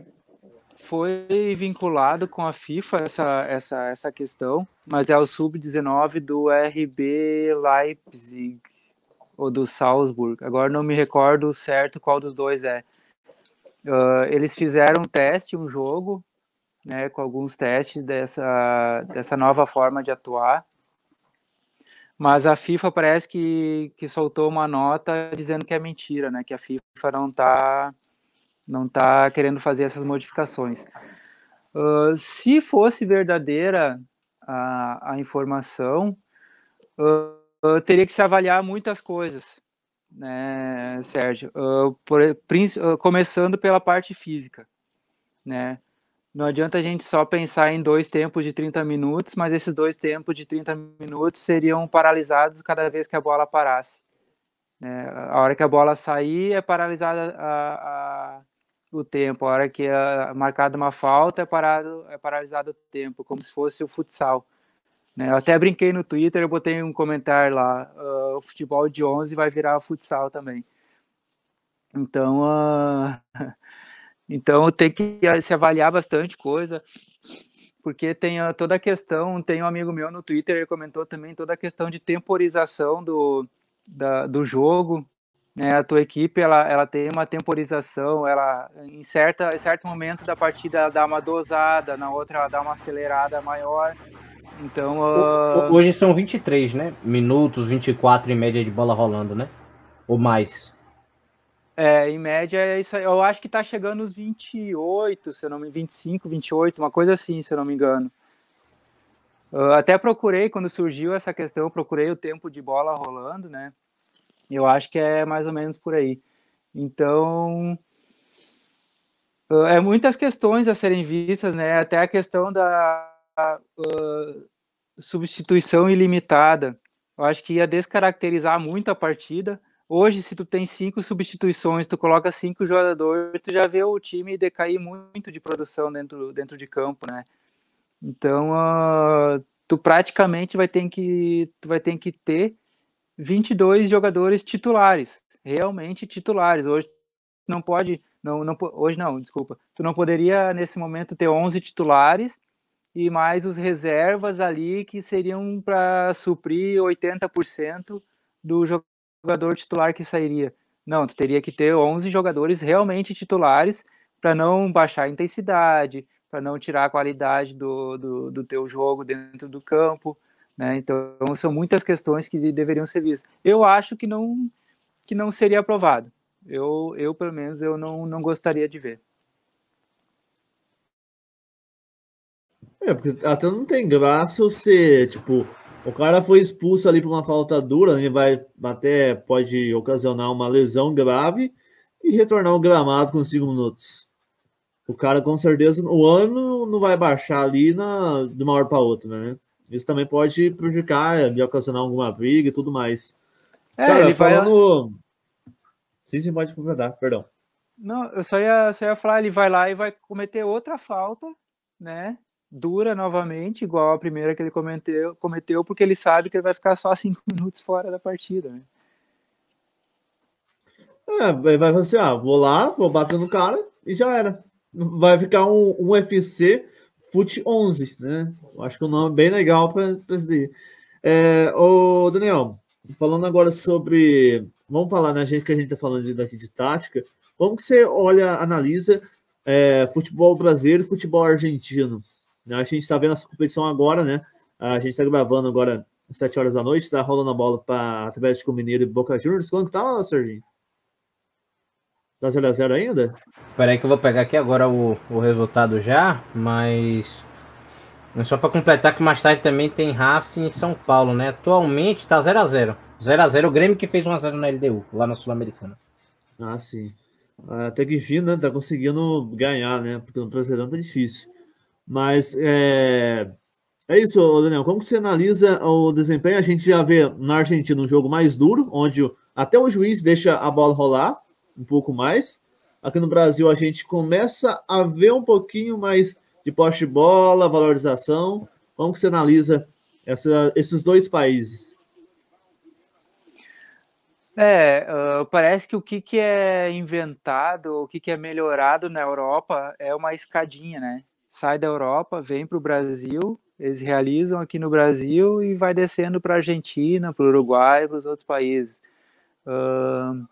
foi vinculado com a FIFA essa, essa, essa questão, mas é o sub-19 do RB Leipzig ou do Salzburg. Agora não me recordo certo qual dos dois é. Uh, eles fizeram um teste, um jogo, né, com alguns testes dessa, dessa nova forma de atuar. Mas a FIFA parece que, que soltou uma nota dizendo que é mentira, né, que a FIFA não está não tá querendo fazer essas modificações. Uh, se fosse verdadeira a, a informação, uh, teria que se avaliar muitas coisas né, Sérgio? Uh, por, começando pela parte física, né? Não adianta a gente só pensar em dois tempos de 30 minutos, mas esses dois tempos de 30 minutos seriam paralisados cada vez que a bola parasse. Né? A hora que a bola sair é paralisada a, a, o tempo, a hora que é marcada uma falta é, parado, é paralisado o tempo, como se fosse o futsal. Né? Eu até brinquei no Twitter, eu botei um comentário lá, uh, o futebol de 11 vai virar futsal também. Então, uh, então tem que se avaliar bastante coisa, porque tem toda a questão, tem um amigo meu no Twitter, ele comentou também toda a questão de temporização do, da, do jogo, né, a tua equipe ela, ela tem uma temporização, ela em, certa, em certo momento da partida ela dá uma dosada, na outra ela dá uma acelerada maior. Então. Uh...
Hoje são 23, né? Minutos, 24 em média de bola rolando, né? Ou mais.
É, em média é isso. Eu acho que tá chegando os 28, se eu não me 25, 28, uma coisa assim, se eu não me engano. Eu até procurei, quando surgiu essa questão, procurei o tempo de bola rolando, né? Eu acho que é mais ou menos por aí. Então, é muitas questões a serem vistas, né? Até a questão da uh, substituição ilimitada. Eu acho que ia descaracterizar muito a partida. Hoje, se tu tem cinco substituições, tu coloca cinco jogadores, tu já vê o time decair muito de produção dentro, dentro de campo, né? Então, uh, tu praticamente vai ter que, tu vai ter que ter 22 jogadores titulares, realmente titulares. Hoje não pode, não, não, hoje não, desculpa. Tu não poderia nesse momento ter 11 titulares e mais os reservas ali que seriam para suprir 80% do jogador titular que sairia. Não, tu teria que ter 11 jogadores realmente titulares para não baixar a intensidade, para não tirar a qualidade do, do, do, teu jogo dentro do campo, né? Então, são muitas questões que deveriam ser vistas. Eu acho que não que não seria aprovado. Eu, eu pelo menos, eu não, não gostaria de ver.
É, porque até não tem graça você, tipo, o cara foi expulso ali por uma falta dura, ele vai até pode ocasionar uma lesão grave e retornar ao gramado com cinco minutos. O cara com certeza o ano não vai baixar ali na, de uma hora para outra, né? Isso também pode prejudicar e ocasionar alguma briga e tudo mais. É, cara, ele falando... vai. Sim, sim, pode concordar, perdão.
Não, eu só ia, só ia falar, ele vai lá e vai cometer outra falta, né? Dura novamente, igual a primeira que ele cometeu, cometeu porque ele sabe que ele vai ficar só cinco minutos fora da partida. Né?
É, vai falar assim: ah, vou lá, vou bater no cara e já era. Vai ficar um, um UFC Fute 11, né? Acho que o um nome é bem legal para esse daí. É, ô, Daniel, falando agora sobre. Vamos falar, né, gente, que a gente está falando daqui de tática. Como que você olha, analisa é, futebol brasileiro e futebol argentino? Né? A gente está vendo essa competição agora, né? A gente está gravando agora às 7 horas da noite, está rolando a bola para Atlético Mineiro e Boca Juniors. Quanto tá, Serginho? Tá 0x0 ainda?
Espera aí que eu vou pegar aqui agora o, o resultado já, mas Só para completar que mais tarde também tem Racing em São Paulo, né? Atualmente está 0 a 0 0 a 0 o Grêmio que fez 1 a 0 na LDU, lá na Sul-Americana.
Ah, sim. Até que enfim, né? Tá conseguindo ganhar, né? Porque no Brasileirão tá difícil. Mas é, é isso, Daniel. Como você analisa o desempenho? A gente já vê na Argentina um jogo mais duro, onde até o juiz deixa a bola rolar um pouco mais. Aqui no Brasil a gente começa a ver um pouquinho mais de poste de bola, valorização. Como que você analisa essa, esses dois países?
É, uh, parece que o que, que é inventado, o que, que é melhorado na Europa é uma escadinha, né? Sai da Europa, vem para o Brasil, eles realizam aqui no Brasil e vai descendo para a Argentina, para o Uruguai, para os outros países. Uh,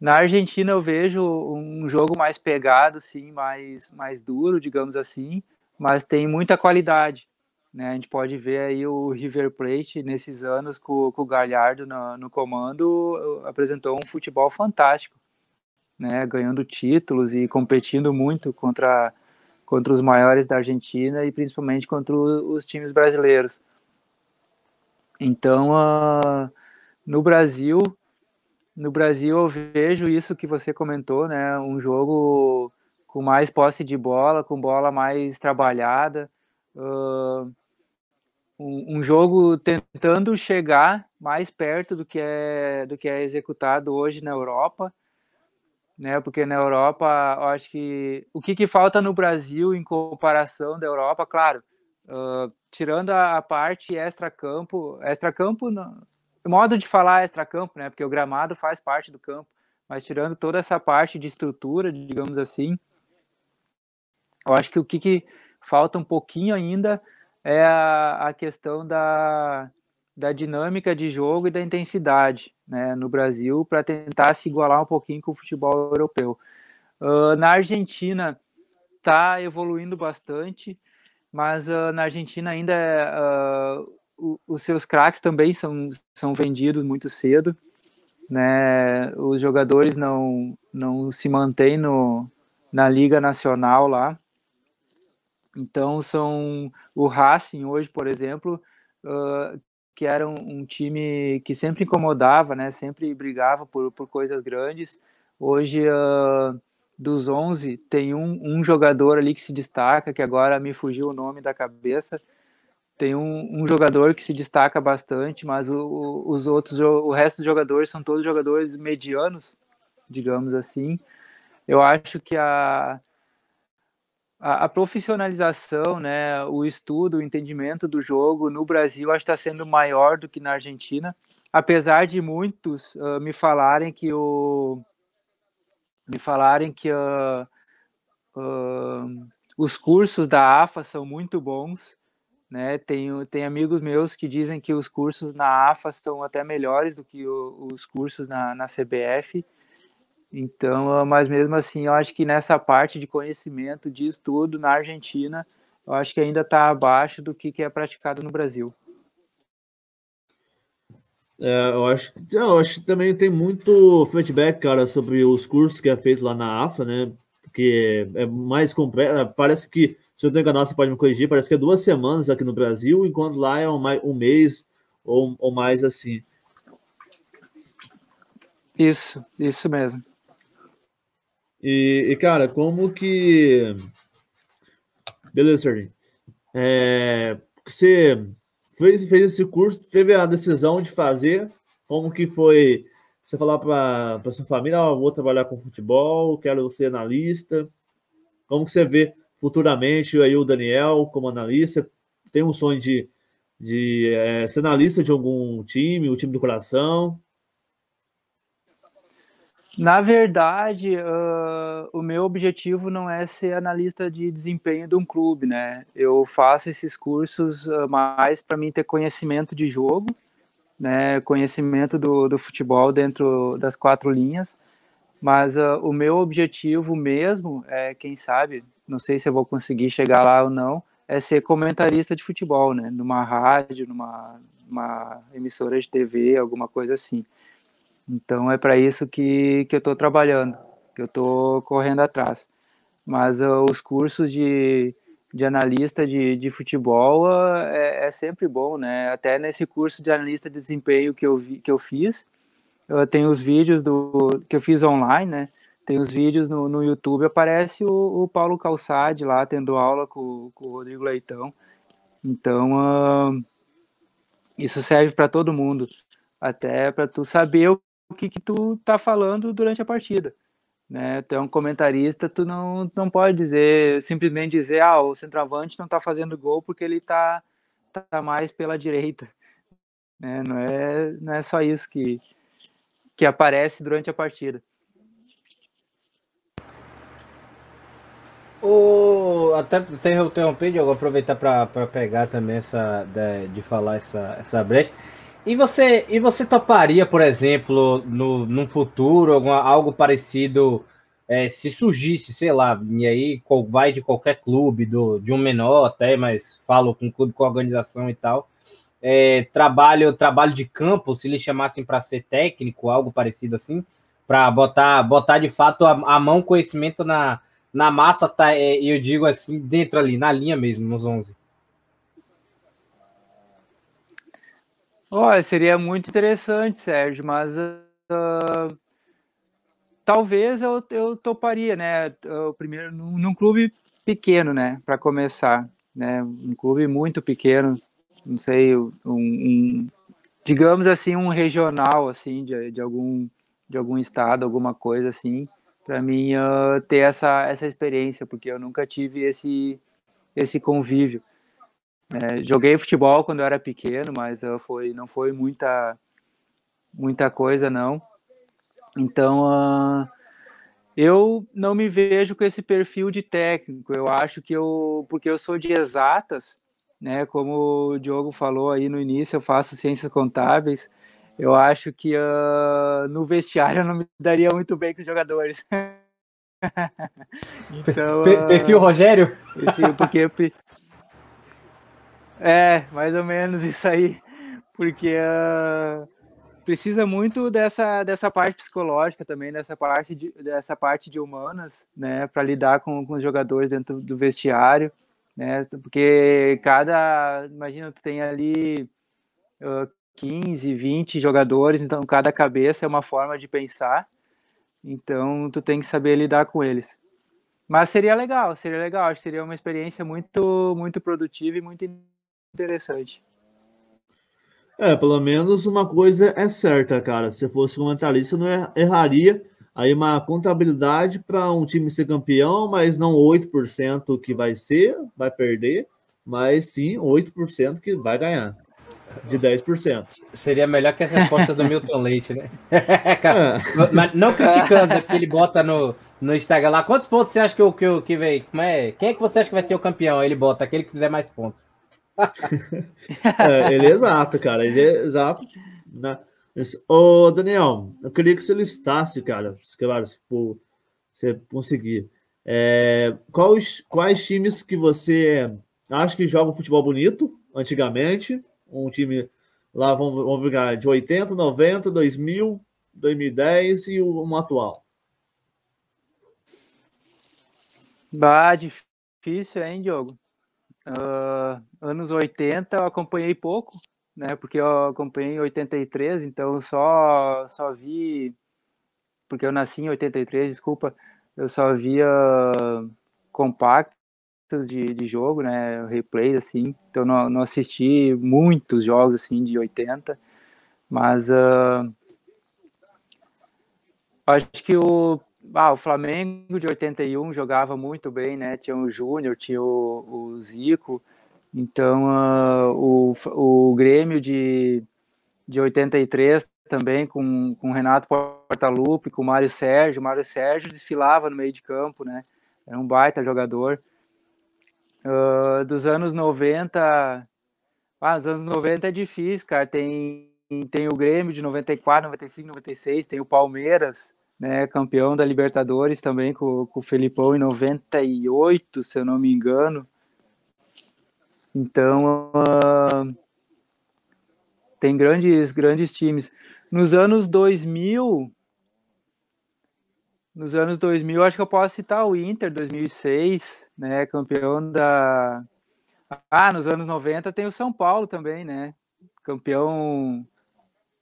na Argentina eu vejo um jogo mais pegado, sim, mais, mais duro, digamos assim, mas tem muita qualidade. Né? A gente pode ver aí o River Plate nesses anos com, com o Galhardo no, no, comando apresentou um futebol fantástico, né? Ganhando títulos e competindo muito contra contra os maiores da Argentina e principalmente contra os times brasileiros. Então, uh, no Brasil, no Brasil eu vejo isso que você comentou, né? Um jogo com mais posse de bola, com bola mais trabalhada. Uh, um, um, jogo tentando chegar mais perto do que é do que é executado hoje na Europa, né? Porque na Europa, eu acho que o que, que falta no Brasil em comparação da Europa, claro, uh, tirando a, a, parte extra-campo, extra-campo, modo de falar extra-campo, né? Porque o gramado faz parte do campo, mas tirando toda essa parte de estrutura, digamos assim, eu acho que o que, que falta um pouquinho ainda é a, a questão da, da dinâmica de jogo e da intensidade né, no Brasil para tentar se igualar um pouquinho com o futebol europeu. Uh, na Argentina está evoluindo bastante, mas uh, na Argentina ainda uh, o, os seus craques também são, são vendidos muito cedo. Né? Os jogadores não, não se mantêm no, na Liga Nacional lá. Então são o Racing hoje, por exemplo, uh, que era um, um, time que sempre incomodava, né? Sempre brigava por, por coisas grandes. Hoje uh, dos 11 tem um, um jogador ali que se destaca, que agora me fugiu o nome da cabeça. Tem um, um jogador que se destaca bastante, mas o, o, os outros, o resto dos jogadores são todos jogadores medianos, digamos assim. Eu acho que a, a, a, profissionalização, né, o estudo, o entendimento do jogo no Brasil acho que está sendo maior do que na Argentina, apesar de muitos uh, me falarem que o me falarem que uh, uh, os cursos da AFA são muito bons, né? Tem, tem amigos meus que dizem que os cursos na AFA são até melhores do que o, os cursos na, na CBF. Então, mas mesmo assim, eu acho que nessa parte de conhecimento, de estudo na Argentina, eu acho que ainda está abaixo do que, que é praticado no Brasil.
É, eu, acho, eu acho que também tem muito feedback, cara, sobre os cursos que é feito lá na AFA, né? Porque é mais completo. Parece que, se eu não enganado, você pode me corrigir, parece que é duas semanas aqui no Brasil, enquanto lá é um, um mês ou, ou mais assim.
Isso, isso mesmo.
E, e, cara, como que. Beleza, Sardinha. É, você fez, fez esse curso, teve a decisão de fazer. Como que foi você falar para sua família: oh, vou trabalhar com futebol, quero ser analista? Como que você vê futuramente aí o Daniel como analista? Tem um sonho de, de é, ser analista de algum time, o time do coração?
Na verdade, uh, o meu objetivo não é ser analista de desempenho de um clube, né? Eu faço esses cursos uh, mais para mim ter conhecimento de jogo, né? Conhecimento do, do futebol dentro das quatro linhas. Mas uh, o meu objetivo mesmo é, quem sabe, não sei se eu vou conseguir chegar lá ou não, é ser comentarista de futebol, né? Numa rádio, numa, numa emissora de TV, alguma coisa assim. Então é para isso que, que eu estou trabalhando, que eu estou correndo atrás. Mas uh, os cursos de de analista de, de futebol é, é, sempre bom, né? Até nesse curso de analista de desempenho que eu, vi, que eu fiz, eu tenho os vídeos do que eu fiz online, né? Tem os vídeos no, no YouTube, aparece o, o Paulo Calçade lá tendo aula com, com o Rodrigo Leitão. Então, uh, isso serve para todo mundo, até para tu saber o que, que tu tá falando durante a partida. Né? Tu é um comentarista, tu não, não pode dizer, simplesmente dizer, ah, o centroavante não tá fazendo gol porque ele tá, tá mais pela direita. Né? Não, é, não é só isso que, que aparece durante a partida.
O, até, interromper, Diogo, aproveitar para pegar também essa de, de, falar essa, essa brecha. E você, e você toparia, por exemplo, no, num futuro, alguma, algo parecido, é, se surgisse, sei lá, e aí vai de qualquer clube, do, de um menor até, mas falo com clube com organização e tal. É, trabalho, trabalho de campo, se eles chamassem para ser técnico, algo parecido assim, para botar, botar de fato a, a mão conhecimento na, na massa, tá, é, eu digo assim, dentro ali, na linha mesmo, nos 11?
Olha, seria muito interessante, Sérgio, mas uh, talvez eu, eu toparia, né? O primeiro num, num clube pequeno, né? Para começar, né? Um clube muito pequeno, não sei, um, um, digamos assim, um regional, assim, de, de algum de algum estado, alguma coisa assim para mim uh, ter essa, essa experiência, porque eu nunca tive esse, esse convívio. É, joguei futebol quando eu era pequeno, mas uh, foi, não foi muita, muita coisa, não. Então, uh, eu não me vejo com esse perfil de técnico. Eu acho que eu, porque eu sou de exatas, né? Como o Diogo falou aí no início, eu faço ciências contábeis eu acho que uh, no vestiário eu não me daria muito bem com os jogadores.
então, uh, Perfil Rogério?
Esse, porque é, mais ou menos isso aí. Porque uh, precisa muito dessa, dessa parte psicológica também, dessa parte de, dessa parte de humanas, né, para lidar com, com os jogadores dentro do vestiário, né, porque cada, imagina, tu tem ali uh, 15, 20 jogadores, então cada cabeça é uma forma de pensar. Então tu tem que saber lidar com eles. Mas seria legal, seria legal, acho que seria uma experiência muito muito produtiva e muito interessante.
É, pelo menos uma coisa é certa, cara. Se fosse comentarista, não er-, erraria aí uma contabilidade para um time ser campeão, mas não 8% que vai ser, vai perder, mas sim 8% que vai ganhar de 10%.
Seria melhor que a resposta do Milton Leite, né? é. Mas não criticando, porque ele bota no, no Instagram lá. Quantos pontos você acha que o que, que vem? Como é? Quem é que você acha que vai ser o campeão? Ele bota aquele que fizer mais pontos.
é, ele é exato, cara. Ele é exato. Né? Ô, Daniel, eu queria que você listasse, cara, se você conseguir. É, quais, quais times que você acha que jogam futebol bonito antigamente um time lá, vamos, vamos brigar de 80, 90, 2000, 2010 e um atual.
Bah, difícil, hein, Diogo? Uh, anos 80 eu acompanhei pouco, né? Porque eu acompanhei em 83, então só só vi porque eu nasci em 83, desculpa, eu só via compacto de, de jogo, né, replays, assim, então não, não assisti muitos jogos, assim, de 80, mas uh, acho que o, ah, o Flamengo de 81 jogava muito bem, né, tinha o Júnior, tinha o, o Zico, então uh, o, o Grêmio de, de 83 também com, com Renato Portaluppi, com o Mário Sérgio, o Mário Sérgio desfilava no meio de campo, né, era um baita jogador, Uh, dos anos 90. Ah, os anos 90 é difícil, cara. Tem, tem o Grêmio de 94, 95, 96, tem o Palmeiras, né, campeão da Libertadores também com, com o Felipão em 98, se eu não me engano. Então, uh, tem grandes, grandes times. Nos anos 2000, nos anos 2000, acho que eu posso citar o Inter 2006, né, campeão da Ah, nos anos 90 tem o São Paulo também, né? Campeão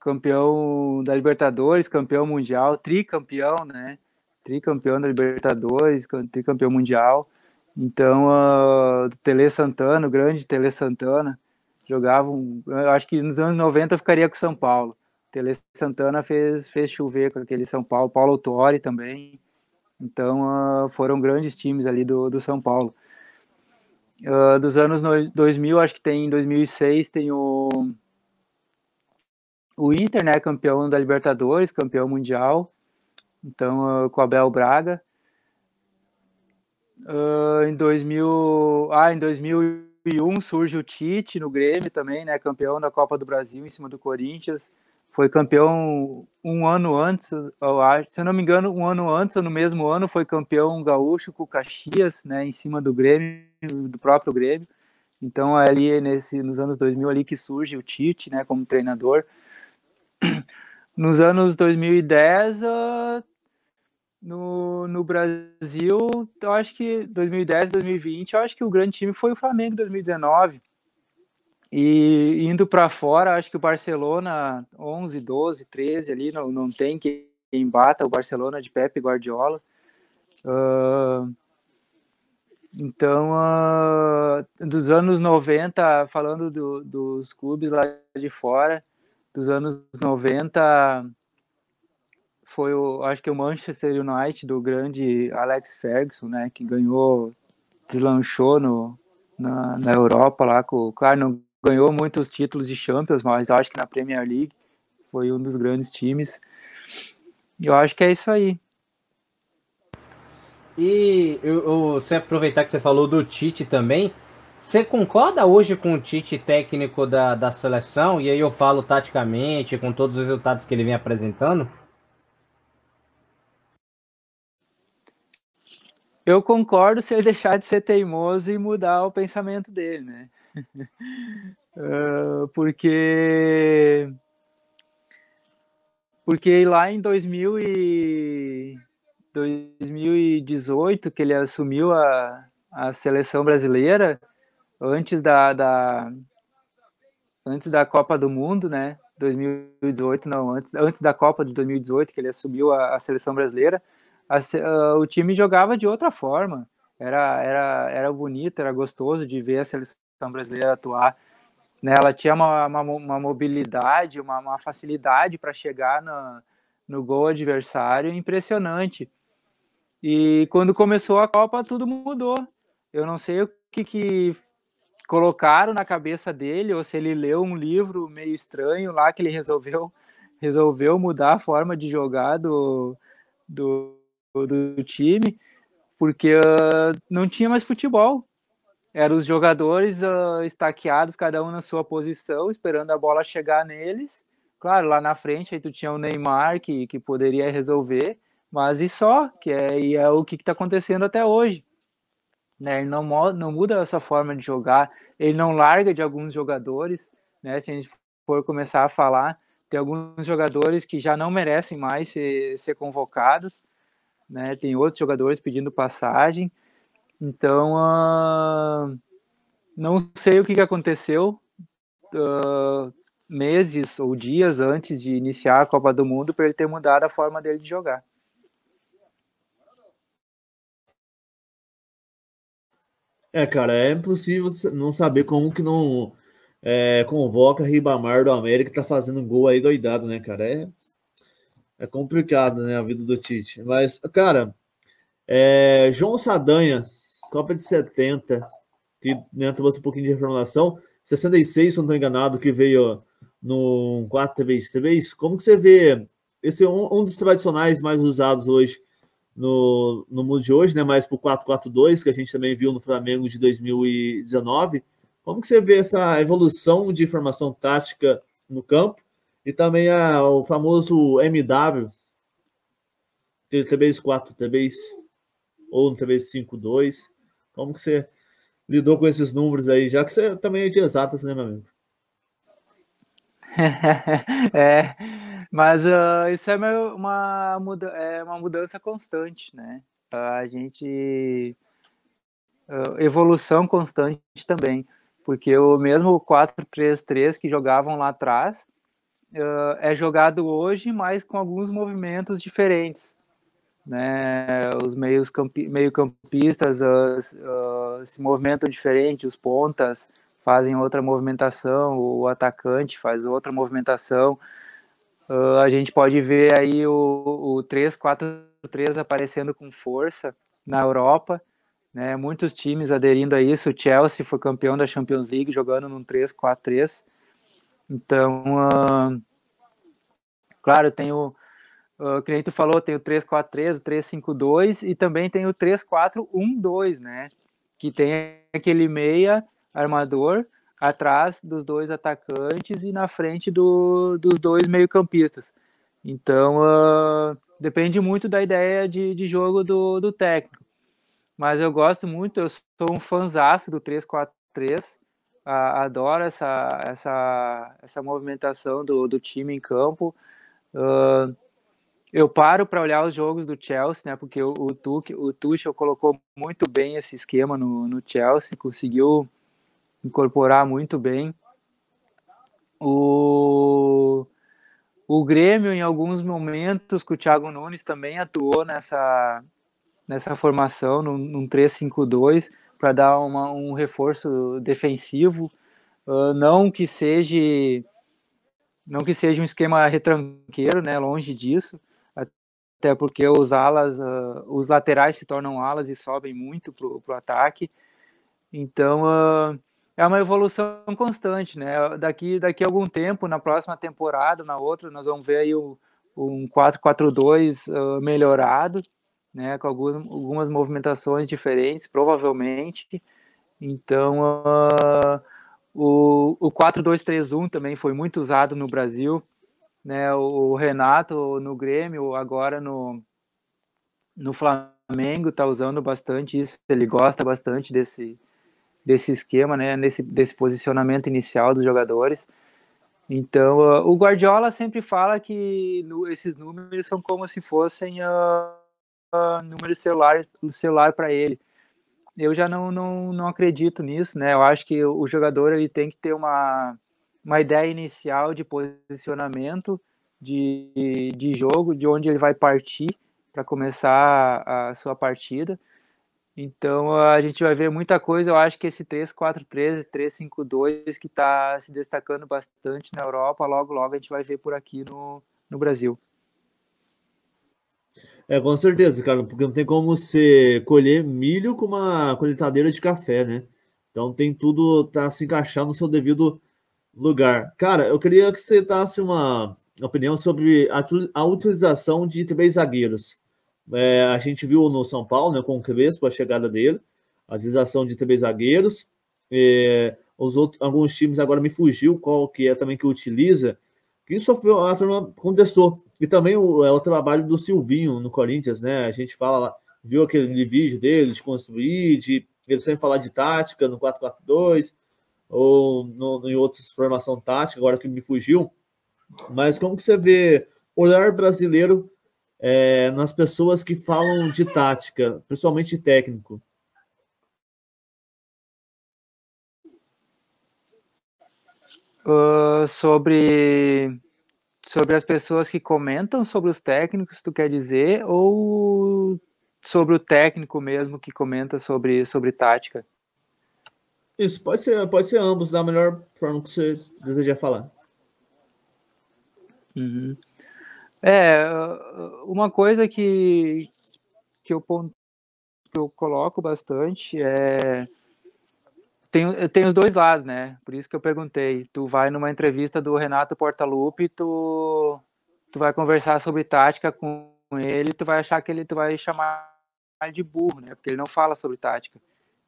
campeão da Libertadores, campeão mundial, tricampeão, né? Tricampeão da Libertadores, tricampeão mundial. Então, uh, Tele Santana, o grande Tele Santana, jogavam, eu acho que nos anos 90 ficaria com São Paulo. Tele Santana fez, fez chover com aquele São Paulo, Paulo Autori também. Então, uh, foram grandes times ali do, do São Paulo. Uh, dos anos 2000, acho que tem em 2006, tem o, o Inter, né, campeão da Libertadores, campeão mundial. Então, uh, com o Abel Braga. em 2000, ah, em 2001 surge o Tite no Grêmio também, né, campeão da Copa do Brasil em cima do Corinthians foi campeão um ano antes, eu acho, se eu não me engano, um ano antes, ou no mesmo ano, foi campeão gaúcho com o Caxias, né, em cima do Grêmio, do próprio Grêmio. Então, ali nesse, nos anos 2000 ali que surge o Tite, né, como treinador. Nos anos 2010, uh, no, no Brasil, eu acho que 2010, 2020, eu acho que o grande time foi o Flamengo 2019 e indo para fora, acho que o Barcelona 11, 12, 13 ali não, não tem quem bata o Barcelona de Pepe Guardiola. Uh, então, uh, dos anos 90, falando do, dos clubes lá de fora, dos anos 90, foi o, acho que o Manchester United do grande Alex Ferguson, né, que ganhou, deslanchou no, na, na Europa lá, com, claro, não ganhou muitos títulos de Champions, mas acho que na Premier League foi um dos grandes times. Eu acho que é isso aí.
E eu, eu, aproveitar que você falou do Tite também, você concorda hoje com o Tite técnico da, da seleção? E aí eu falo taticamente, com todos os resultados que ele vem apresentando?
Eu concordo se ele deixar de ser teimoso e mudar o pensamento dele, né? uh, porque porque lá em 2000 e 2018 que ele assumiu a, a seleção brasileira antes da, da antes da Copa do Mundo, né? 2018 não, antes, antes da Copa de 2018 que ele assumiu a, a seleção brasileira, a, a, o time jogava de outra forma. Era, era, era bonito, era gostoso de ver a seleção brasileira atuar. Né? Ela tinha uma, uma, uma mobilidade, uma, uma facilidade para chegar no, no gol adversário impressionante. E quando começou a Copa, tudo mudou. Eu não sei o que, que colocaram na cabeça dele, ou se ele leu um livro meio estranho lá que ele resolveu resolveu mudar a forma de jogar do, do, do time, porque uh, não tinha mais futebol eram os jogadores uh, estaqueados, cada um na sua posição, esperando a bola chegar neles. Claro, lá na frente aí tu tinha o Neymar que, que poderia resolver, mas e só, que é, e é o que está acontecendo até hoje. Né? Ele não, não muda a sua forma de jogar, ele não larga de alguns jogadores, né? Se a gente for começar a falar, tem alguns jogadores que já não merecem mais ser, ser convocados, né? Tem outros jogadores pedindo passagem. Então, uh, não sei o que, que aconteceu uh, meses ou dias antes de iniciar a Copa do Mundo para ele ter mudado a forma dele de jogar.
É, cara, é impossível não saber como que não é, convoca Ribamar do América que tá fazendo gol aí doidado, né, cara? É, é complicado, né, a vida do Tite. Mas, cara, é, João Sadanha Copa de 70, que né, trouxe um pouquinho de reformulação. 66, se não estou enganado, que veio no 4-3-3. Como que você vê? Esse um, um, dos tradicionais mais usados hoje no, no mundo de hoje, né? Mais para o 4-4-2, que a gente também viu no Flamengo de 2019. Como que você vê essa evolução de formação tática no campo? E também a, o famoso MW, 3-4, 3 ou no 3-5-2. Como que você lidou com esses números aí, já que você também é de exatas, né, meu amigo?
é, Mas uh, isso é uma, muda é uma mudança constante, né? A gente. Uh, evolução constante também. Porque o mesmo 4-3-3 que jogavam lá atrás uh, é jogado hoje, mas com alguns movimentos diferentes. Né? Os meios campi meio campistas uh, se movimentam diferente, os pontas fazem outra movimentação, o atacante faz outra movimentação. Uh, a gente pode ver aí o, o 3-4-3 aparecendo com força na Europa, né? Muitos times aderindo a isso. O Chelsea foi campeão da Champions League jogando num 3-4-3. Então, uh, claro, tem o, uh, que nem tu falou, tem o 3-4-3, o 3-5-2 e também tem o 3-4-1-2, né? Que tem aquele meia armador atrás dos dois atacantes e na frente do, dos dois meio-campistas. Então, uh, depende muito da ideia de, de jogo do, do técnico. Mas eu gosto muito, eu sou um fãzaço do 3-4-3 adoro essa, essa, essa movimentação do, do time em campo. Uh, eu paro para olhar os jogos do Chelsea, né? Porque o, o, Tuchel, o Tuchel colocou muito bem esse esquema no, no Chelsea, conseguiu incorporar muito bem. O, o Grêmio, em alguns momentos, que o Thiago Nunes também atuou nessa, nessa formação, num, num 3-5-2 para dar uma, um reforço defensivo, uh, não que seja não que seja um esquema retranqueiro, né, longe disso, até porque os alas, uh, os laterais se tornam alas e sobem muito para o ataque, então uh, é uma evolução constante, né, daqui, daqui a algum tempo, na próxima temporada, na outra, nós vamos ver aí o, um 4-4-2 melhorado, né, com algumas, algumas movimentações diferentes, provavelmente. Então, uh, o, o 4-2-3-1 também foi muito usado no Brasil. Né, o Renato no Grêmio, agora no, no Flamengo, está usando bastante isso. Ele gosta bastante desse, desse esquema, né, nesse, desse posicionamento inicial dos jogadores. Então, uh, o Guardiola sempre fala que no, esses números são como se fossem uh, número celular celular para ele. Eu já não, não, não acredito nisso, né? Eu acho que o jogador ele tem que ter uma, uma ideia inicial de posicionamento de, de jogo, de onde ele vai partir para começar a, a sua partida. Então a gente vai ver muita coisa. Eu acho que esse 3-4-3, 3-5-2 que está se destacando bastante na Europa, logo logo a gente vai ver por aqui no, no Brasil.
É, com certeza, cara, porque não tem como você colher milho com uma colheitadeira de café, né? Então tem tudo tá se encaixando no seu devido lugar. Cara, eu queria que você desse uma opinião sobre a, a utilização de três zagueiros. É, a gente viu no São Paulo, né, com o Crespo, a chegada dele, a utilização de três zagueiros. É, os outros, alguns times agora me fugiu qual que é também que utiliza. Que isso a turma contestou. E também o, é o trabalho do Silvinho no Corinthians, né? A gente fala, viu aquele vídeo dele de construir, de ele sempre falar de tática no 4-4-2 ou no, em outras formação tática, agora que me fugiu. Mas como que você vê olhar brasileiro é, nas pessoas que falam de tática, principalmente técnico?
Uh, sobre sobre as pessoas que comentam sobre os técnicos, tu quer dizer, ou sobre o técnico mesmo que comenta sobre, sobre tática?
Isso, pode ser, pode ser ambos, da melhor forma que você desejar falar.
Uhum. É, uma coisa que, que, eu, que eu coloco bastante é tem, tem os dois lados, né? Por isso que eu perguntei. Tu vai numa entrevista do Renato Portaluppi, tu, tu vai conversar sobre tática com ele, tu vai achar que ele tu vai chamar de burro, né? Porque ele não fala sobre tática.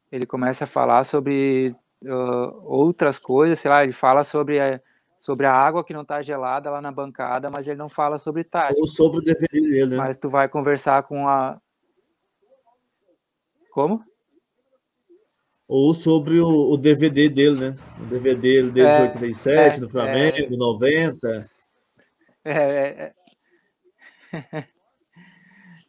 Ele começa a falar sobre uh, outras coisas, sei lá, ele fala sobre a, sobre a água que não tá gelada lá na bancada, mas ele não fala sobre tática.
Ou sobre o dever dele, né?
Mas tu vai conversar com a. Como?
ou sobre o, o, DVD dele, né? O DVD dele é, de 87, é, no Flamengo, é. 90.
É, é,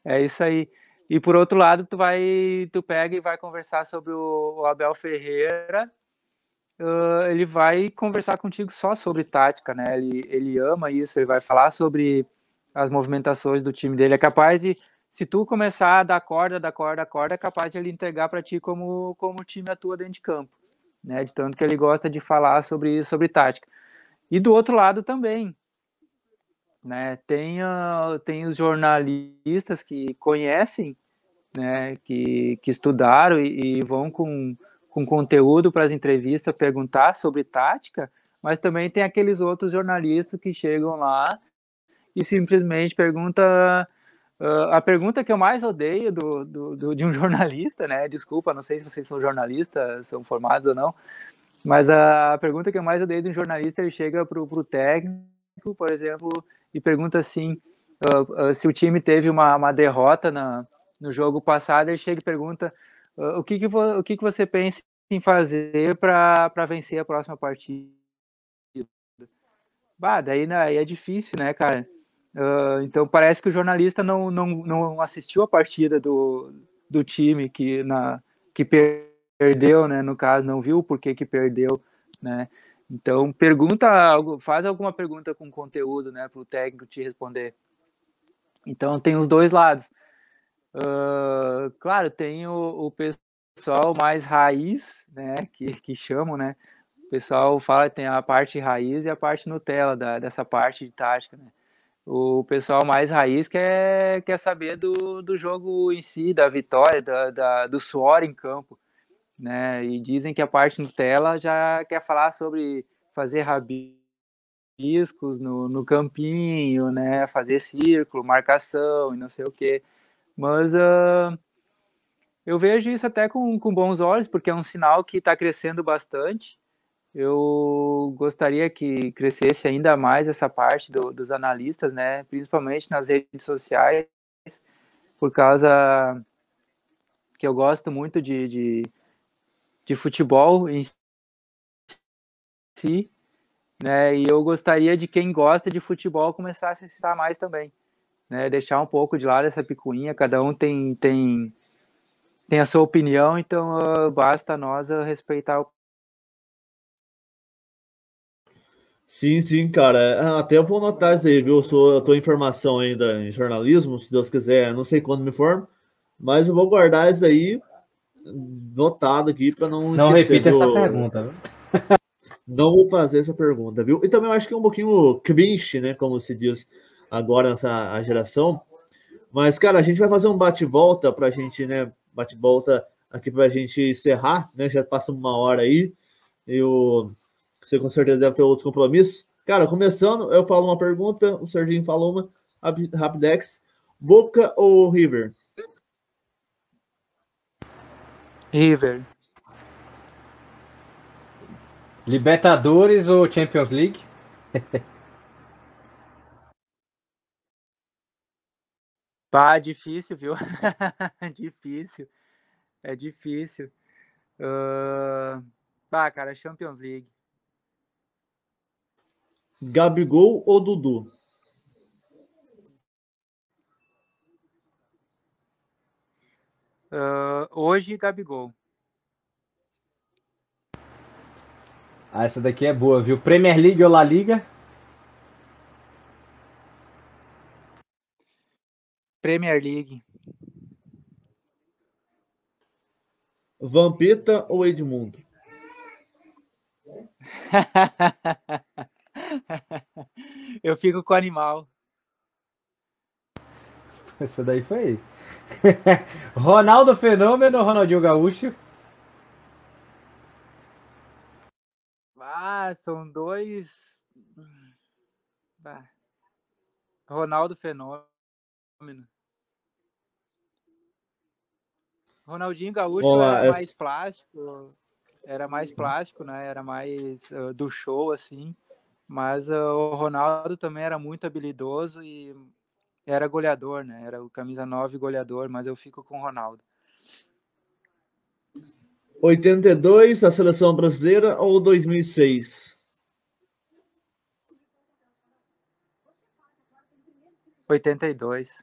é isso aí. E por outro lado, tu vai, tu pega e vai conversar sobre o, o Abel Ferreira. Uh, ele vai conversar contigo só sobre tática, né? Ele, ele ama isso. Ele vai falar sobre as movimentações do time dele. É capaz de, se tu começar a dar corda, dar corda, corda, é capaz de ele entregar para ti como como o time atua dentro de campo, né? De tanto que ele gosta de falar sobre sobre tática. E do outro lado também, né? Tem, uh, tem os jornalistas que conhecem, né? Que, que estudaram e, e vão com, com conteúdo para as entrevistas perguntar sobre tática, mas também tem aqueles outros jornalistas que chegam lá e simplesmente pergunta uh, a pergunta que eu mais odeio do, do, do, de um jornalista, né? Desculpa, não sei se vocês são jornalistas, são formados ou não, mas a pergunta que eu mais odeio de um jornalista, ele chega para o técnico, por exemplo, e pergunta assim, uh, uh, se o time teve uma, uma derrota na, no jogo passado, ele chega e pergunta o, que, que, o que, que você pensa em fazer para vencer a próxima partida. Bah, daí né, é difícil, né, cara? Uh, então parece que o jornalista não, não, não assistiu a partida do, do time que, na, que perdeu, né? No caso, não viu o porquê que perdeu, né? Então, pergunta algo, faz alguma pergunta com conteúdo, né, para o técnico te responder. Então, tem os dois lados. Uh, claro, tem o, o, pessoal mais raiz, né, que, que chamam, né. O pessoal fala que tem a parte raiz e a parte Nutella da, dessa parte de tática, né. O pessoal mais raiz quer, quer saber do, do jogo em si, da vitória, da, da do suor em campo né? E dizem que a parte Nutella já quer falar sobre fazer rabiscos no, no campinho, né? Fazer círculo, marcação e não sei o que. Mas uh, eu vejo isso até com, com bons olhos, porque é um sinal que está crescendo bastante. Eu gostaria que crescesse ainda mais essa parte do, dos analistas, né? Principalmente nas redes sociais, por causa que eu gosto muito de, de de futebol em si, né? E eu gostaria de quem gosta de futebol começar a se citar mais também, né? Deixar um pouco de lado essa picuinha, cada um tem tem tem a sua opinião, então uh, basta nós uh, respeitar o
Sim, sim, cara. Ah, até eu vou anotar isso aí, viu? Eu, sou, eu tô em formação ainda em jornalismo, se Deus quiser, não sei quando me formo, mas eu vou guardar isso aí notado aqui para não
Não repita do... essa pergunta, viu?
Não vou fazer essa pergunta, viu? E também eu acho que é um pouquinho cringe, né? Como se diz agora nessa geração. Mas, cara, a gente vai fazer um bate-volta para a gente, né? Bate-volta aqui para a gente encerrar, né? Já passamos uma hora aí. Eu, você com certeza deve ter outros compromissos. Cara, começando, eu falo uma pergunta, o Serginho falou uma, Rapidex. Boca ou River?
River.
Libertadores ou Champions League?
Pá, difícil, viu? difícil. É difícil. Uh... Pá, cara, Champions League.
Gabigol ou Dudu?
Uh, hoje, Gabigol.
Ah, essa daqui é boa, viu? Premier League ou La Liga?
Premier League.
Vampeta ou Edmundo?
Eu fico com o animal.
Essa daí foi Ronaldo Fenômeno ou Ronaldinho Gaúcho?
Ah, são dois. Ah. Ronaldo Fenômeno. Ronaldinho Gaúcho Olá, era essa... mais plástico, era mais plástico, né? Era mais uh, do show, assim. Mas uh, o Ronaldo também era muito habilidoso e era goleador, né? Era o camisa 9 goleador, mas eu fico com o Ronaldo.
82, a seleção brasileira ou 2006?
82.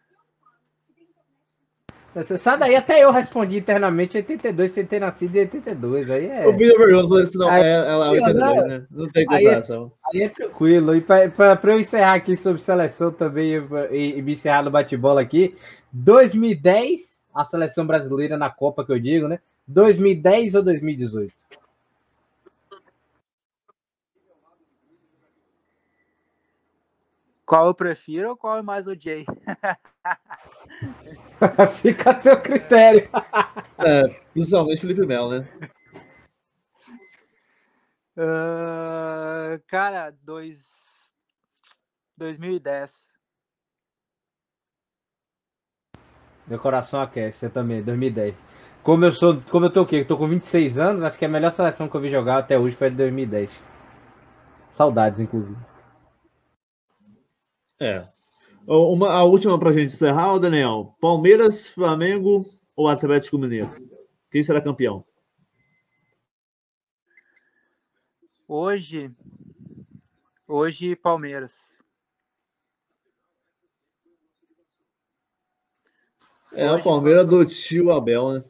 Você sabe daí, até eu respondi internamente 82 sem ter nascido em 82. Aí é.
Eu vi a pergunta, falei assim, não, aí, é, ela é 82, né? Não tem comparação.
Aí é, aí é tranquilo. E para eu encerrar aqui sobre seleção também e, e me encerrar no bate-bola aqui, 2010, a seleção brasileira na Copa que eu digo, né? 2010 ou 2018?
Qual eu prefiro ou qual eu mais odiei?
Fica a seu critério.
é, principalmente Felipe Melo, né?
Uh, cara, dois... 2010.
Meu coração aquece, eu também, 2010. Como eu sou, como eu tô o quê? Eu tô com 26 anos, acho que a melhor seleção que eu vi jogar até hoje foi de 2010. Saudades, inclusive.
É. Uma, a última para a gente encerrar, Daniel. Palmeiras, Flamengo ou Atlético Mineiro? Quem será campeão?
Hoje, hoje Palmeiras.
É hoje, o Palmeiras do tio Abel, né?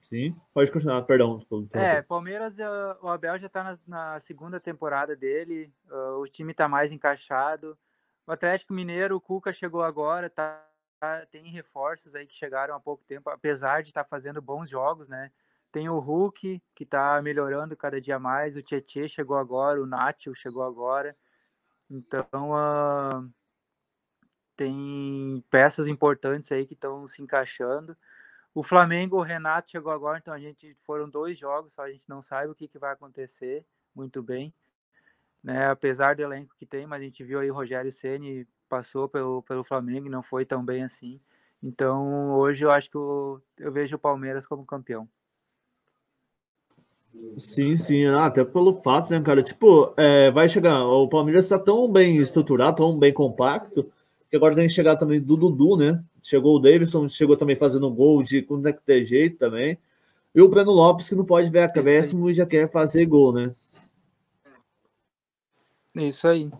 Sim, pode continuar, perdão.
É, Palmeiras, o Abel já está na, na, segunda temporada dele, uh, o time está mais encaixado. O Atlético Mineiro, o Cuca chegou agora, tá, tem reforços aí que chegaram há pouco tempo, apesar de estar tá fazendo bons jogos, né? Tem o Hulk, que está melhorando cada dia mais, o Tietê chegou agora, o Nacho chegou agora. Então, uh, tem peças importantes aí que estão se encaixando. O Flamengo, o Renato chegou agora, então a gente foram dois jogos, só a gente não sabe o que, que vai acontecer muito bem né? Apesar do elenco que tem, mas a gente viu aí o Rogério Ceni passou pelo, pelo Flamengo e não foi tão bem assim. Então, hoje eu acho que eu, eu vejo o Palmeiras como campeão.
Sim, sim, ah, até pelo fato, né, cara? Tipo, é, vai chegar. O Palmeiras está tão bem estruturado, tão bem compacto, que agora tem que chegar também do Dudu, né? Chegou o Davidson, chegou também fazendo gol de quando é que tem jeito também. E o Breno Lopes, que não pode ver acréscimo e já quer fazer gol, né?
Isso aí.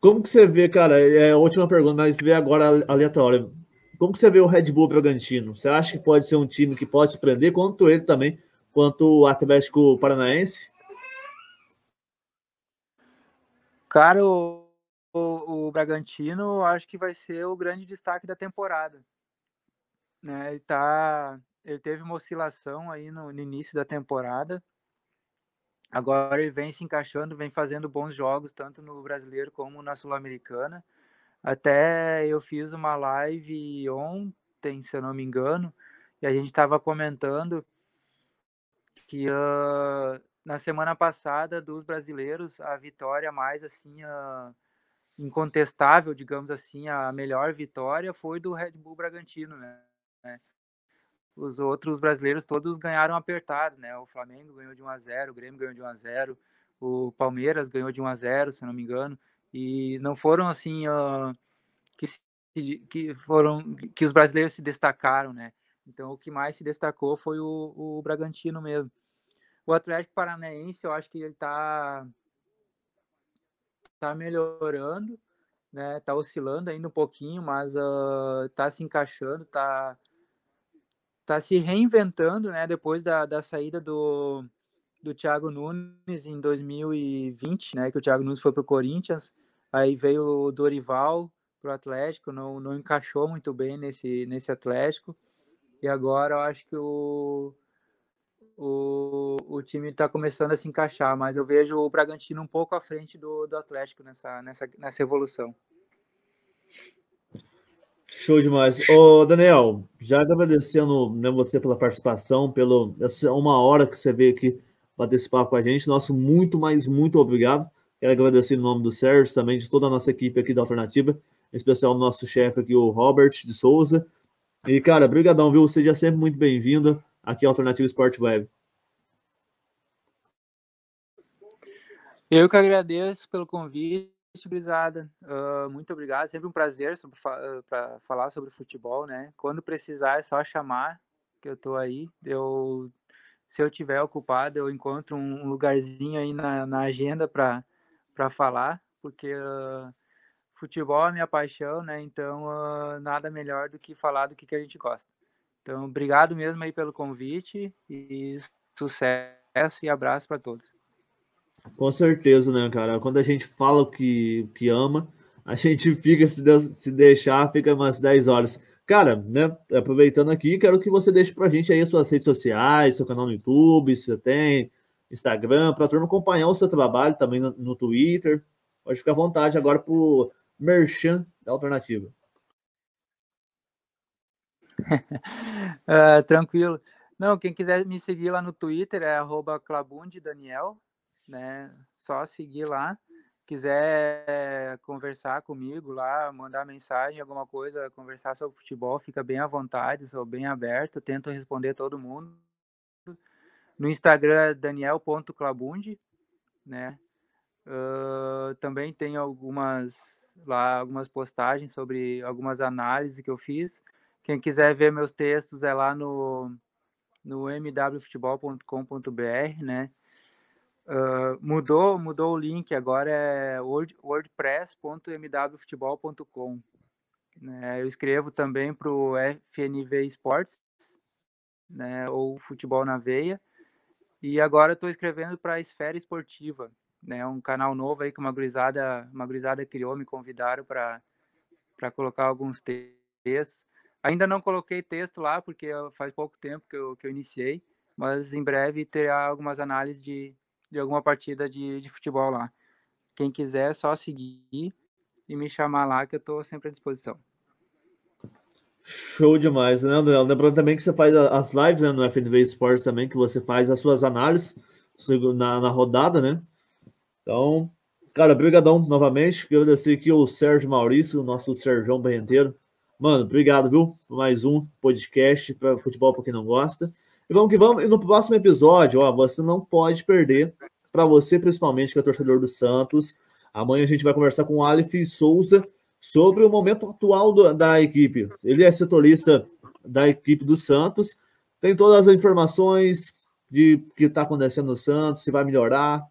Como que você vê, cara? É a última pergunta, mas vê agora aleatória. Como que você vê o Red Bull Bragantino? Você acha que pode ser um time que pode se prender, quanto ele também, quanto o Atlético Paranaense?
Cara, o, o, o Bragantino acho que vai ser o grande destaque da temporada. Né? Ele, tá, ele teve uma oscilação aí no, no início da temporada, Agora ele vem se encaixando, vem fazendo bons jogos, tanto no brasileiro como na Sul-Americana. Até eu fiz uma live ontem, se eu não me engano, e a gente estava comentando que uh, na semana passada dos brasileiros a vitória mais assim uh, incontestável, digamos assim, a melhor vitória foi do Red Bull Bragantino, né? Os outros brasileiros todos ganharam apertado, né? O Flamengo ganhou de 1 a 0, o Grêmio ganhou de 1 a 0, o Palmeiras ganhou de 1 a 0, se não me engano, e não foram assim uh, que, se, que foram que os brasileiros se destacaram, né? Então o que mais se destacou foi o, o Bragantino mesmo. O Atlético Paranaense, eu acho que ele tá tá melhorando, né? Tá oscilando ainda um pouquinho, mas uh, tá se encaixando, tá está se reinventando, né? Depois da, da saída do, do Thiago Nunes em 2020, né? Que o Thiago Nunes foi para o Corinthians, aí veio o Dorival para o Atlético, não, não encaixou muito bem nesse, nesse Atlético, e agora eu acho que o, o, o time está começando a se encaixar, mas eu vejo o Bragantino um pouco à frente do, do Atlético nessa, nessa, nessa evolução.
Show demais. Ô, Daniel, já agradecendo né, você pela participação, pela essa uma hora que você veio aqui esse papo com a gente. Nosso muito, mas muito obrigado. Quero agradecer em nome do Sérgio, também de toda a nossa equipe aqui da Alternativa, em especial o nosso chefe aqui, o Robert de Souza. E, cara, brigadão, viu? Seja sempre muito bem-vindo aqui à Alternativa Sport Web.
Eu que agradeço pelo convite Brisada. Uh, muito obrigado. Sempre um prazer para falar sobre futebol, né? Quando precisar é só chamar que eu estou aí. Eu, se eu tiver ocupado, eu encontro um lugarzinho aí na, na agenda para falar, porque uh, futebol é minha paixão, né? Então, uh, nada melhor do que falar do que, que a gente gosta. Então, obrigado mesmo aí pelo convite e sucesso e abraço para todos.
Com certeza, né, cara? Quando a gente fala o que, que ama, a gente fica, se, se deixar, fica umas 10 horas. Cara, né, aproveitando aqui, quero que você deixe pra gente aí as suas redes sociais, seu canal no YouTube, se você tem, Instagram, pra turma acompanhar o seu trabalho também no, no Twitter. Pode ficar à vontade agora pro merchan da alternativa.
uh, tranquilo. Não, quem quiser me seguir lá no Twitter é @clabundidaniel, né? Só seguir lá. Quiser conversar comigo lá, mandar mensagem, alguma coisa, conversar sobre futebol, fica bem à vontade, sou bem aberto, tento responder todo mundo. No Instagram daniel.clabundi, né? Uh, também tem algumas lá algumas postagens sobre algumas análises que eu fiz. Quem quiser ver meus textos é lá no no mwfutebol.com.br, né? Mudou, mudou o link, agora é wordpress.mwfutebol.com. Né? Eu escrevo também para o FNV Esportes, né? ou Futebol na Veia, e agora estou escrevendo para a Esfera Esportiva, né? um canal novo aí que uma gurizada, uma gurizada criou, me convidaram para colocar alguns textos. Ainda não coloquei texto lá, porque faz pouco tempo que eu, que eu iniciei, mas em breve terá algumas análises de, de alguma partida de, de futebol lá. Quem quiser, é só seguir e me chamar lá, que eu estou sempre à disposição.
Show demais, né, André? Lembrando também que você faz as lives né, no FNV Sports também, que você faz as suas análises na, na rodada, né? Então, cara, brigadão novamente. Agradecer aqui o Sérgio Maurício, o nosso Sérgio Barrenteiro, Mano, obrigado, viu? Mais um podcast para futebol para quem não gosta. E vamos que vamos. E no próximo episódio, ó, você não pode perder, para você principalmente, que é torcedor do Santos. Amanhã a gente vai conversar com o Aleph Souza sobre o momento atual do, da equipe. Ele é setorista da equipe do Santos. Tem todas as informações de que está acontecendo no Santos, se vai melhorar,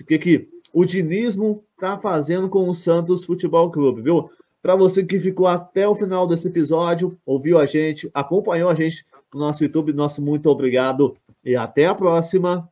o que, que o dinismo está fazendo com o Santos Futebol Clube, viu? Para você que ficou até o final desse episódio, ouviu a gente, acompanhou a gente no nosso YouTube, nosso muito obrigado e até a próxima.